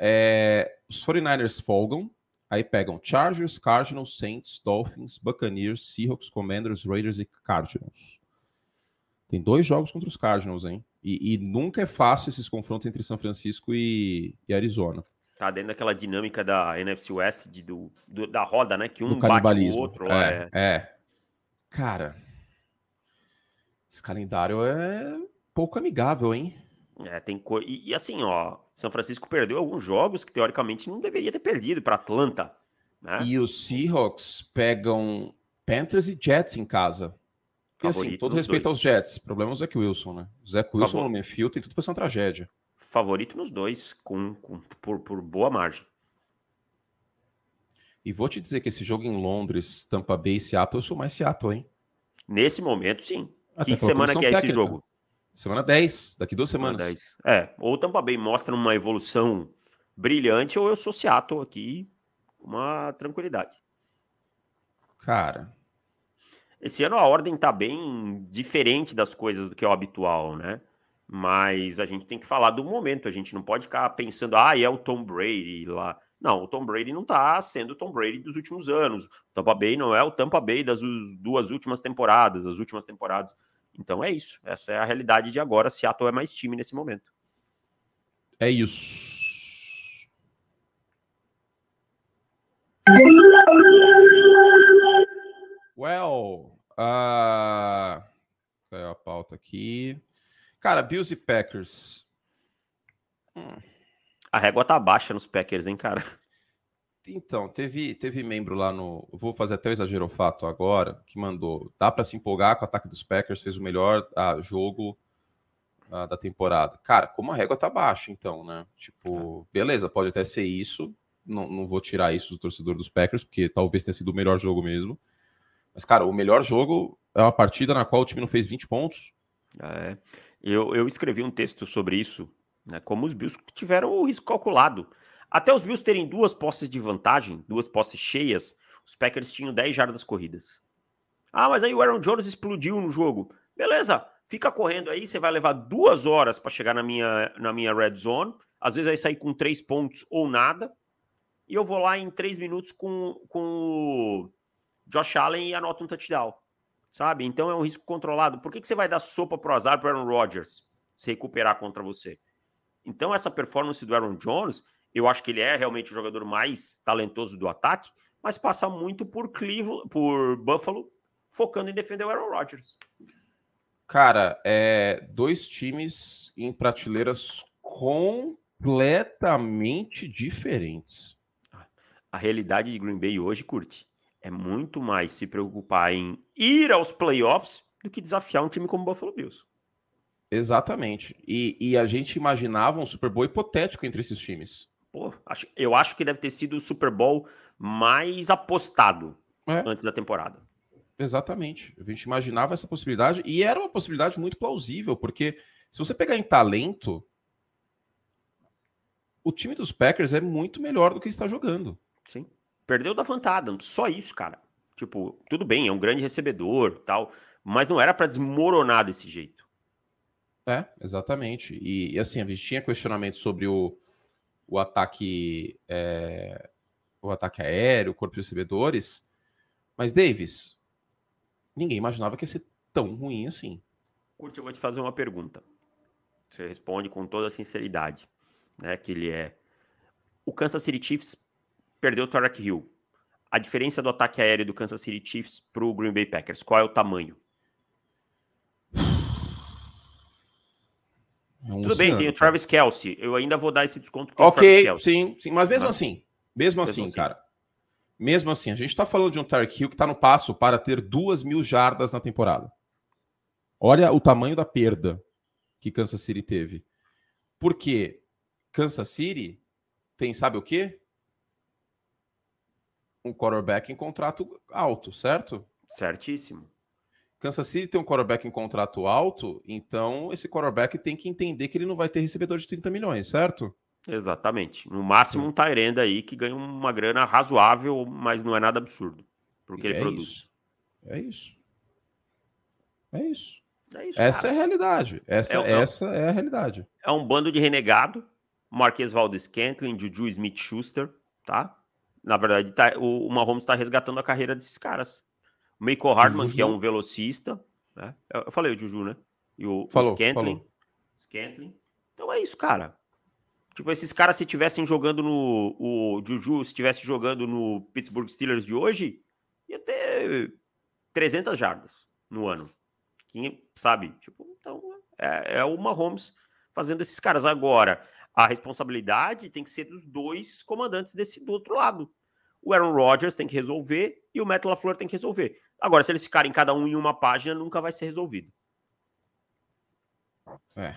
É, os 49ers folgam, aí pegam Chargers, Cardinals, Saints, Dolphins, Buccaneers, Seahawks, Commanders, Raiders e Cardinals. Tem dois jogos contra os Cardinals, hein? E, e nunca é fácil esses confrontos entre São Francisco e, e, Arizona. Tá dentro daquela dinâmica da NFC West, de, do, do, da roda, né? Que um bate o outro. É, é. é. Cara, esse calendário é pouco amigável, hein? É, tem co... e, e, assim, ó, São Francisco perdeu alguns jogos que teoricamente não deveria ter perdido para Atlanta. Né? E os Seahawks pegam Panthers e Jets em casa. E assim, todo respeito dois. aos Jets, problema é o Zach Wilson, né? O Zach Wilson Favor... no Menfield tem tudo para ser uma tragédia. Favorito nos dois, com, com por, por, boa margem. E vou te dizer que esse jogo em Londres, Tampa Bay e Seattle, eu sou mais Seattle, hein? Nesse momento, sim. Até que semana que é técnica. esse jogo? Semana 10, daqui duas semanas. 10. É, ou o Tampa Bay mostra uma evolução brilhante, ou eu sou Seattle aqui, uma tranquilidade. Cara, esse ano a ordem tá bem diferente das coisas do que é o habitual, né? Mas a gente tem que falar do momento, a gente não pode ficar pensando, ah, é o Tom Brady lá. Não, o Tom Brady não tá sendo o Tom Brady dos últimos anos. O Tampa Bay não é o Tampa Bay das duas últimas temporadas, as últimas temporadas. Então é isso. Essa é a realidade de agora. Seattle é mais time nesse momento. É isso. Well, uh... é a pauta aqui? Cara, Bills e Packers. Hum. A régua tá baixa nos Packers, hein, cara? Então, teve, teve membro lá no. Vou fazer até o exagero fato agora, que mandou. Dá para se empolgar com o ataque dos Packers, fez o melhor ah, jogo ah, da temporada. Cara, como a régua tá baixa, então, né? Tipo, beleza, pode até ser isso. Não, não vou tirar isso do torcedor dos Packers, porque talvez tenha sido o melhor jogo mesmo. Mas, cara, o melhor jogo é uma partida na qual o time não fez 20 pontos. É, eu, eu escrevi um texto sobre isso, né? Como os Bills tiveram o risco calculado. Até os Bills terem duas posses de vantagem, duas posses cheias, os Packers tinham 10 jardas corridas. Ah, mas aí o Aaron Jones explodiu no jogo. Beleza, fica correndo aí, você vai levar duas horas para chegar na minha, na minha red zone. Às vezes vai sair com três pontos ou nada. E eu vou lá em três minutos com, com Josh Allen e anota um touchdown. Sabe? Então é um risco controlado. Por que, que você vai dar sopa pro azar pro Aaron Rodgers se recuperar contra você? Então, essa performance do Aaron Jones, eu acho que ele é realmente o jogador mais talentoso do ataque, mas passa muito por Cleveland, por Buffalo, focando em defender o Aaron Rodgers. Cara, é dois times em prateleiras completamente diferentes. A realidade de Green Bay hoje, curte é muito mais se preocupar em ir aos playoffs do que desafiar um time como o Buffalo Bills. Exatamente. E, e a gente imaginava um Super Bowl hipotético entre esses times. Pô, acho, eu acho que deve ter sido o Super Bowl mais apostado é. antes da temporada. Exatamente. A gente imaginava essa possibilidade e era uma possibilidade muito plausível, porque se você pegar em talento, o time dos Packers é muito melhor do que está jogando. Sim. Perdeu da Fantada, só isso, cara. Tipo, tudo bem, é um grande recebedor, tal, mas não era para desmoronar desse jeito. É, exatamente. E, e, assim, a gente tinha questionamento sobre o, o ataque é, o ataque aéreo, o corpo de recebedores, mas Davis, ninguém imaginava que ia ser tão ruim assim. Curte, eu vou te fazer uma pergunta. Você responde com toda sinceridade, né? Que ele é o Kansas City Chiefs perdeu o Tarek Hill. A diferença do ataque aéreo do Kansas City Chiefs para o Green Bay Packers, qual é o tamanho? É um Tudo bem, tem o Travis Kelsey. Eu ainda vou dar esse desconto para Ok, sim, sim, mas mesmo assim, mesmo, mesmo assim, assim, cara, mesmo assim, a gente está falando de um Tarek Hill que está no passo para ter duas mil jardas na temporada. Olha o tamanho da perda que Kansas City teve. Porque Kansas City tem, sabe o quê? Um quarterback em contrato alto, certo? Certíssimo. Kansas City tem um quarterback em contrato alto, então esse quarterback tem que entender que ele não vai ter recebedor de 30 milhões, certo? Exatamente. No máximo um Tyrande aí que ganha uma grana razoável, mas não é nada absurdo. Porque ele é produz. Isso. É isso. É isso. É isso essa cara. é a realidade. Essa É, é- essa é a realidade. É um bando de renegado. Marquês Valdez Scantling, Juju Smith-Schuster, tá? Na verdade, tá, o, o Mahomes está resgatando a carreira desses caras. O Mako Hardman, que é Juju. um velocista, né? Eu, eu falei o Juju, né? E o, o Falou, Scantling. falou. Scantling. Então é isso, cara. Tipo, esses caras, se tivessem jogando no. O Juju, se tivesse jogando no Pittsburgh Steelers de hoje, ia ter 300 jardas no ano. Quem, sabe? Tipo, então é, é o Mahomes fazendo esses caras. Agora, a responsabilidade tem que ser dos dois comandantes desse do outro lado. O Aaron Rodgers tem que resolver e o Matt LaFleur tem que resolver. Agora, se eles ficarem cada um em uma página, nunca vai ser resolvido. É.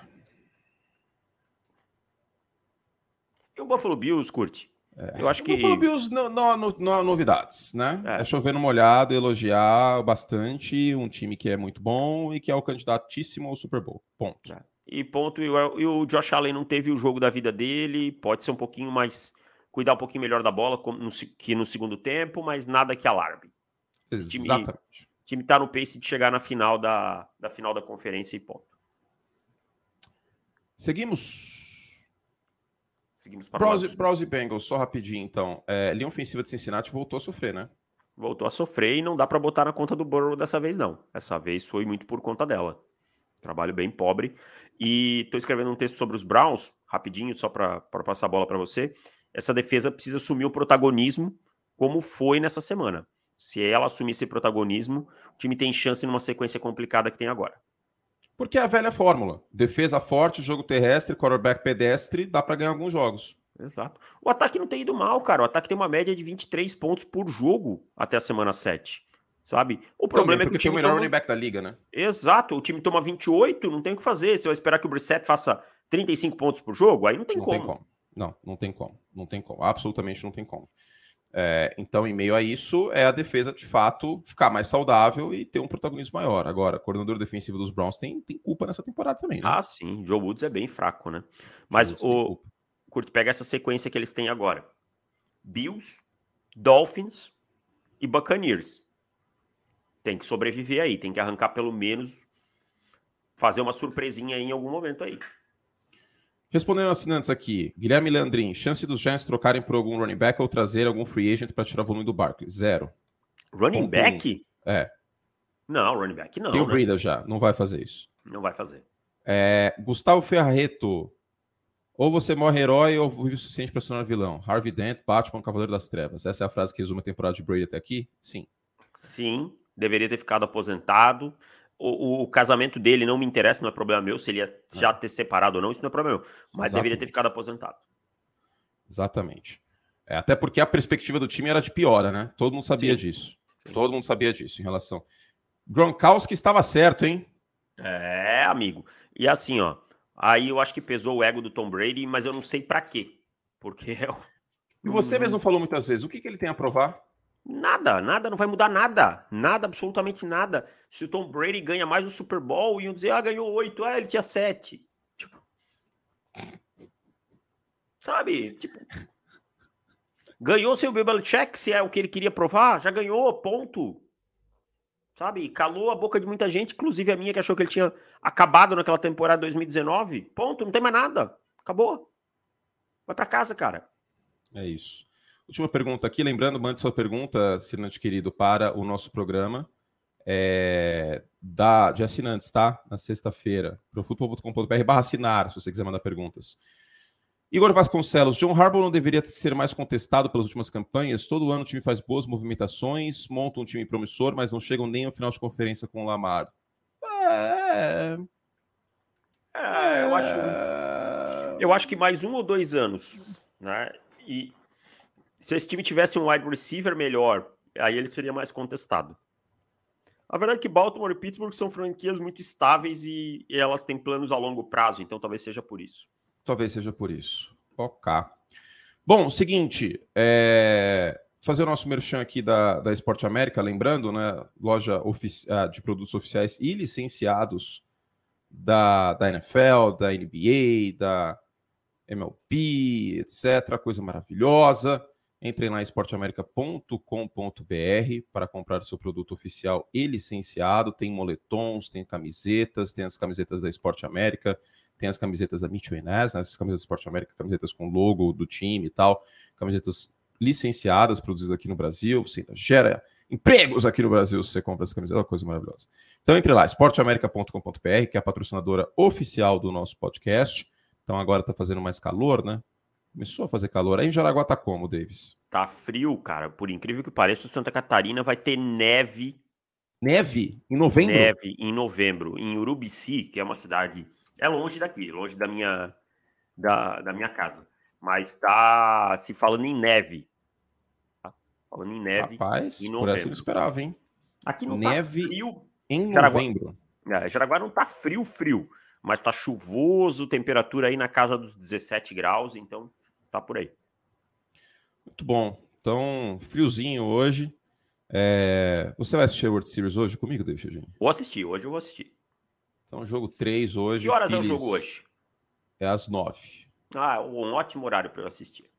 E o Buffalo Bills, curte? Eu acho O que. Buffalo Bills não, não, há no- não há novidades, né? É. É. chover no molhado, elogiar bastante um time que é muito bom e que é o candidatíssimo ao Super Bowl. Ponto. E ponto. E o, o Josh Allen não teve o jogo da vida dele. Pode ser um pouquinho mais. Cuidar um pouquinho melhor da bola que no segundo tempo, mas nada que alarme. Exatamente. O time tá no pace de chegar na final da, da final da conferência e ponto. Seguimos. Seguimos para o Browse, lado. Browse Bengals, só rapidinho então. É, linha ofensiva de Cincinnati voltou a sofrer, né? Voltou a sofrer e não dá para botar na conta do Burrow dessa vez, não. Essa vez foi muito por conta dela. Trabalho bem pobre. E tô escrevendo um texto sobre os Browns, rapidinho, só para passar a bola para você. Essa defesa precisa assumir o protagonismo, como foi nessa semana. Se ela assumir esse protagonismo, o time tem chance numa sequência complicada que tem agora. Porque é a velha fórmula. Defesa forte, jogo terrestre, quarterback pedestre, dá pra ganhar alguns jogos. Exato. O ataque não tem ido mal, cara. O ataque tem uma média de 23 pontos por jogo até a semana 7. Sabe? O problema Também é que o time tem o melhor toma- running back da liga, né? Exato, o time toma 28, não tem o que fazer. Você vai esperar que o Brissett faça 35 pontos por jogo? Aí não tem não como. tem como. Não, não tem como. Não tem como. Absolutamente não tem como. É, então, em meio a isso, é a defesa, de fato, ficar mais saudável e ter um protagonismo maior. Agora, o coordenador defensivo dos Browns tem, tem culpa nessa temporada também, né? Ah, sim, Joe Woods é bem fraco, né? Mas o. Curto pega essa sequência que eles têm agora: Bills, Dolphins e Buccaneers. Tem que sobreviver aí, tem que arrancar pelo menos fazer uma surpresinha aí em algum momento aí. Respondendo assinantes aqui, Guilherme Leandrin, chance dos Giants trocarem por algum running back ou trazer algum free agent para tirar volume do Barkley? Zero. Running Ponto back? É. Não, running back não. Tem o né? Breida já, não vai fazer isso. Não vai fazer. É, Gustavo Ferreto, ou você morre herói ou vive o suficiente para se tornar vilão. Harvey Dent, Batman, Cavaleiro das Trevas. Essa é a frase que resume a temporada de Brady até aqui? Sim. Sim, deveria ter ficado aposentado. O, o- o casamento dele não me interessa, não é problema meu. Se ele ia já ter separado ou não, isso não é problema meu. Mas deveria ter Exatamente. ficado aposentado. Exatamente. É, até porque a perspectiva do time era de piora, né? Todo mundo sabia Sim. disso. Sim. Todo mundo sabia disso em relação. Gronkowski estava certo, hein? É, amigo. E assim, ó. Aí eu acho que pesou o ego do Tom Brady, mas eu não sei pra quê. Porque é o- E você mesmo falou muitas vezes, o que, que ele tem a provar? Nada, nada, não vai mudar nada. Nada, absolutamente nada. Se o Tom Brady ganha mais o Super Bowl, iam dizer, ah, ganhou oito, ah, ele tinha sete. Tipo. Sabe? Tipo. Ganhou seu Belichick, se é o que ele queria provar, já ganhou, ponto. Sabe? Calou a boca de muita gente, inclusive a minha, que achou que ele tinha acabado naquela temporada 2019. Ponto, não tem mais nada. Acabou. Vai pra casa, cara. É isso. Última pergunta aqui, lembrando, mande sua pergunta, assinante querido, para o nosso programa é, da, de assinantes, tá? Na sexta-feira, profutbol.com.br barra assinar, se você quiser mandar perguntas. Igor Vasconcelos, John Harbaugh não deveria ser mais contestado pelas últimas campanhas? Todo ano o time faz boas movimentações, monta um time promissor, mas não chegam nem ao final de conferência com o Lamar. É, É, eu acho. Eu acho que mais um ou dois anos, né? E se esse time tivesse um wide receiver melhor, aí ele seria mais contestado. A verdade é que Baltimore e Pittsburgh são franquias muito estáveis e, e elas têm planos a longo prazo, então talvez seja por isso. Talvez seja por isso. Ok. Bom, seguinte, é, fazer o nosso merchan aqui da, da Esporte América, lembrando, né? Loja ah, de produtos oficiais e licenciados da, da NFL, da NBA, da MLB, etc. Coisa maravilhosa. Entrem lá em esporteamerica.com.br para comprar seu produto oficial e licenciado. Tem moletons, tem camisetas, tem as camisetas da Esporte América, tem as camisetas da Mitchell Ness, né? essas camisetas da Esporte América, camisetas com logo do time e tal, camisetas licenciadas, produzidas aqui no Brasil, você gera empregos aqui no Brasil se você compra essa camiseta, é uma coisa maravilhosa. Então entre lá, esporteamerica.com.br, que é a patrocinadora oficial do nosso podcast. Então agora está fazendo mais calor, né? Começou a fazer calor. Aí em Jaraguá tá como, Davis? Tá frio, cara. Por incrível que pareça, Santa Catarina vai ter neve. Neve? Em novembro? Neve em novembro. Em Urubici, que é uma cidade. É longe daqui, longe da minha, da, da minha casa. Mas tá se falando em neve. Tá falando em neve. Rapaz, em por essa eu não esperava, hein? Aqui não tá neve tá frio. Em novembro. Jaraguá, é, Jaraguá não tá frio, frio. Mas tá chuvoso, temperatura aí na casa dos 17 graus, então tá por aí. Muito bom. Então, friozinho hoje. É... Você vai assistir a World Series hoje comigo, David? Vou assistir, hoje eu vou assistir. Então, jogo 3 hoje. Que horas Phillies... é o jogo hoje? É às 9. Ah, um ótimo horário para eu assistir.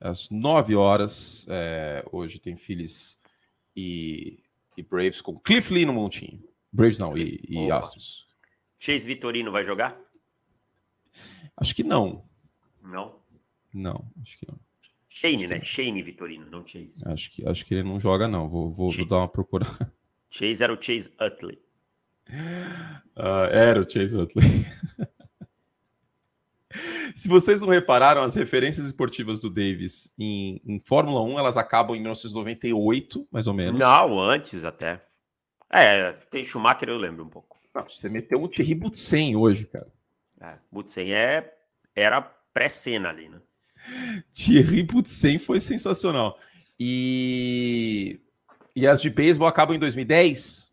Às 9 horas. É... Hoje tem Phillies e... e, Braves com Cliff Lee no montinho. Braves não, e, e Astros. Chase Vitorino vai jogar? Acho que não. Não? Não, acho que não. Shane, né? Shane Vitorino, não Chase. Acho que, acho que ele não joga, não. Vou, vou, vou dar uma procura. Chase era o Chase Utley. Uh, era o Chase Utley. Se vocês não repararam, as referências esportivas do Davis em, em, Fórmula 1, elas acabam em 1998, mais ou menos. Não, antes até. É, tem Schumacher, eu lembro um pouco. Não, você meteu um Thierry Butsen hoje, cara. É, Butsen é, era pré-cena ali, né? Thierry Butsen foi sensacional. E, e as de beisebol acabam em 2010?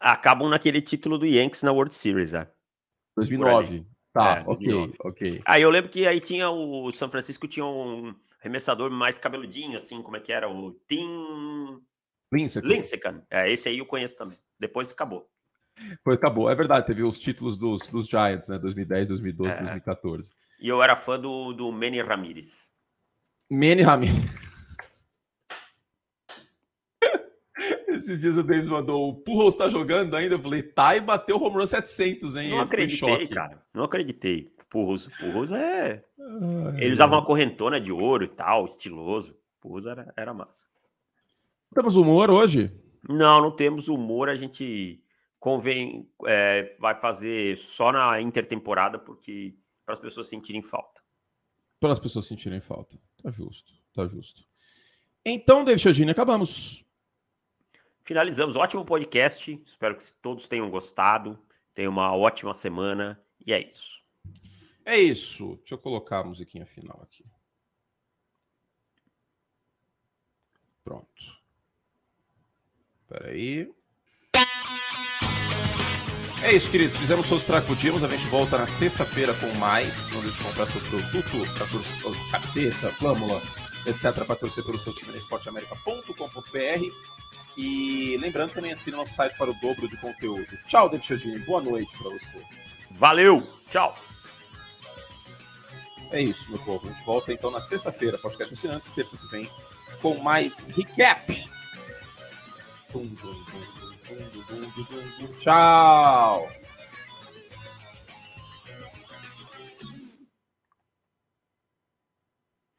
Acabam naquele título do Yankees na World Series, né? 2009. Tá, é, ok, 2009. ok. Aí eu lembro que aí tinha o São Francisco tinha um arremessador mais cabeludinho, assim, como é que era? O Tim... Lincecum. Lincecum. É, esse aí eu conheço também. Depois acabou. Foi, acabou. É verdade, teve os títulos dos, dos Giants, né? 2010, 2012, é. 2014. E eu era fã do, do Manny Ramirez. Manny Ramirez. Esses dias o Davis mandou, o Purros tá jogando ainda? Eu falei, tá, e bateu o home run 700, hein? Não acreditei, cara. Não acreditei. Purros, Purros é... Ai, Ele usava uma correntona de ouro e tal, estiloso. Purros era, era massa. Temos humor hoje? Não, não temos humor. A gente convém, é, vai fazer só na intertemporada, porque para as pessoas sentirem falta. Para as pessoas sentirem falta. Tá justo, tá justo. Então, David Chodini, acabamos. Finalizamos. Ótimo podcast. Espero que todos tenham gostado. Tenham uma ótima semana. E é isso. É isso. Deixa eu colocar a musiquinha final aqui. Pronto. Espera aí. É isso, queridos. Fizemos todos os tracudimos. A gente volta na sexta-feira com mais. Não deixe de comprar seu produto, camiseta, flâmula, etc. para torcer pelo seu time no esporteamerica.com.br. E lembrando também assine nosso site para o dobro de conteúdo. Tchau, David Chodini. Boa noite para você. Valeu. Tchau. É isso, meu povo. A gente volta então na sexta-feira, podcast assinantes, terça que vem, com mais recap. Dum, dum, dum. Tchau!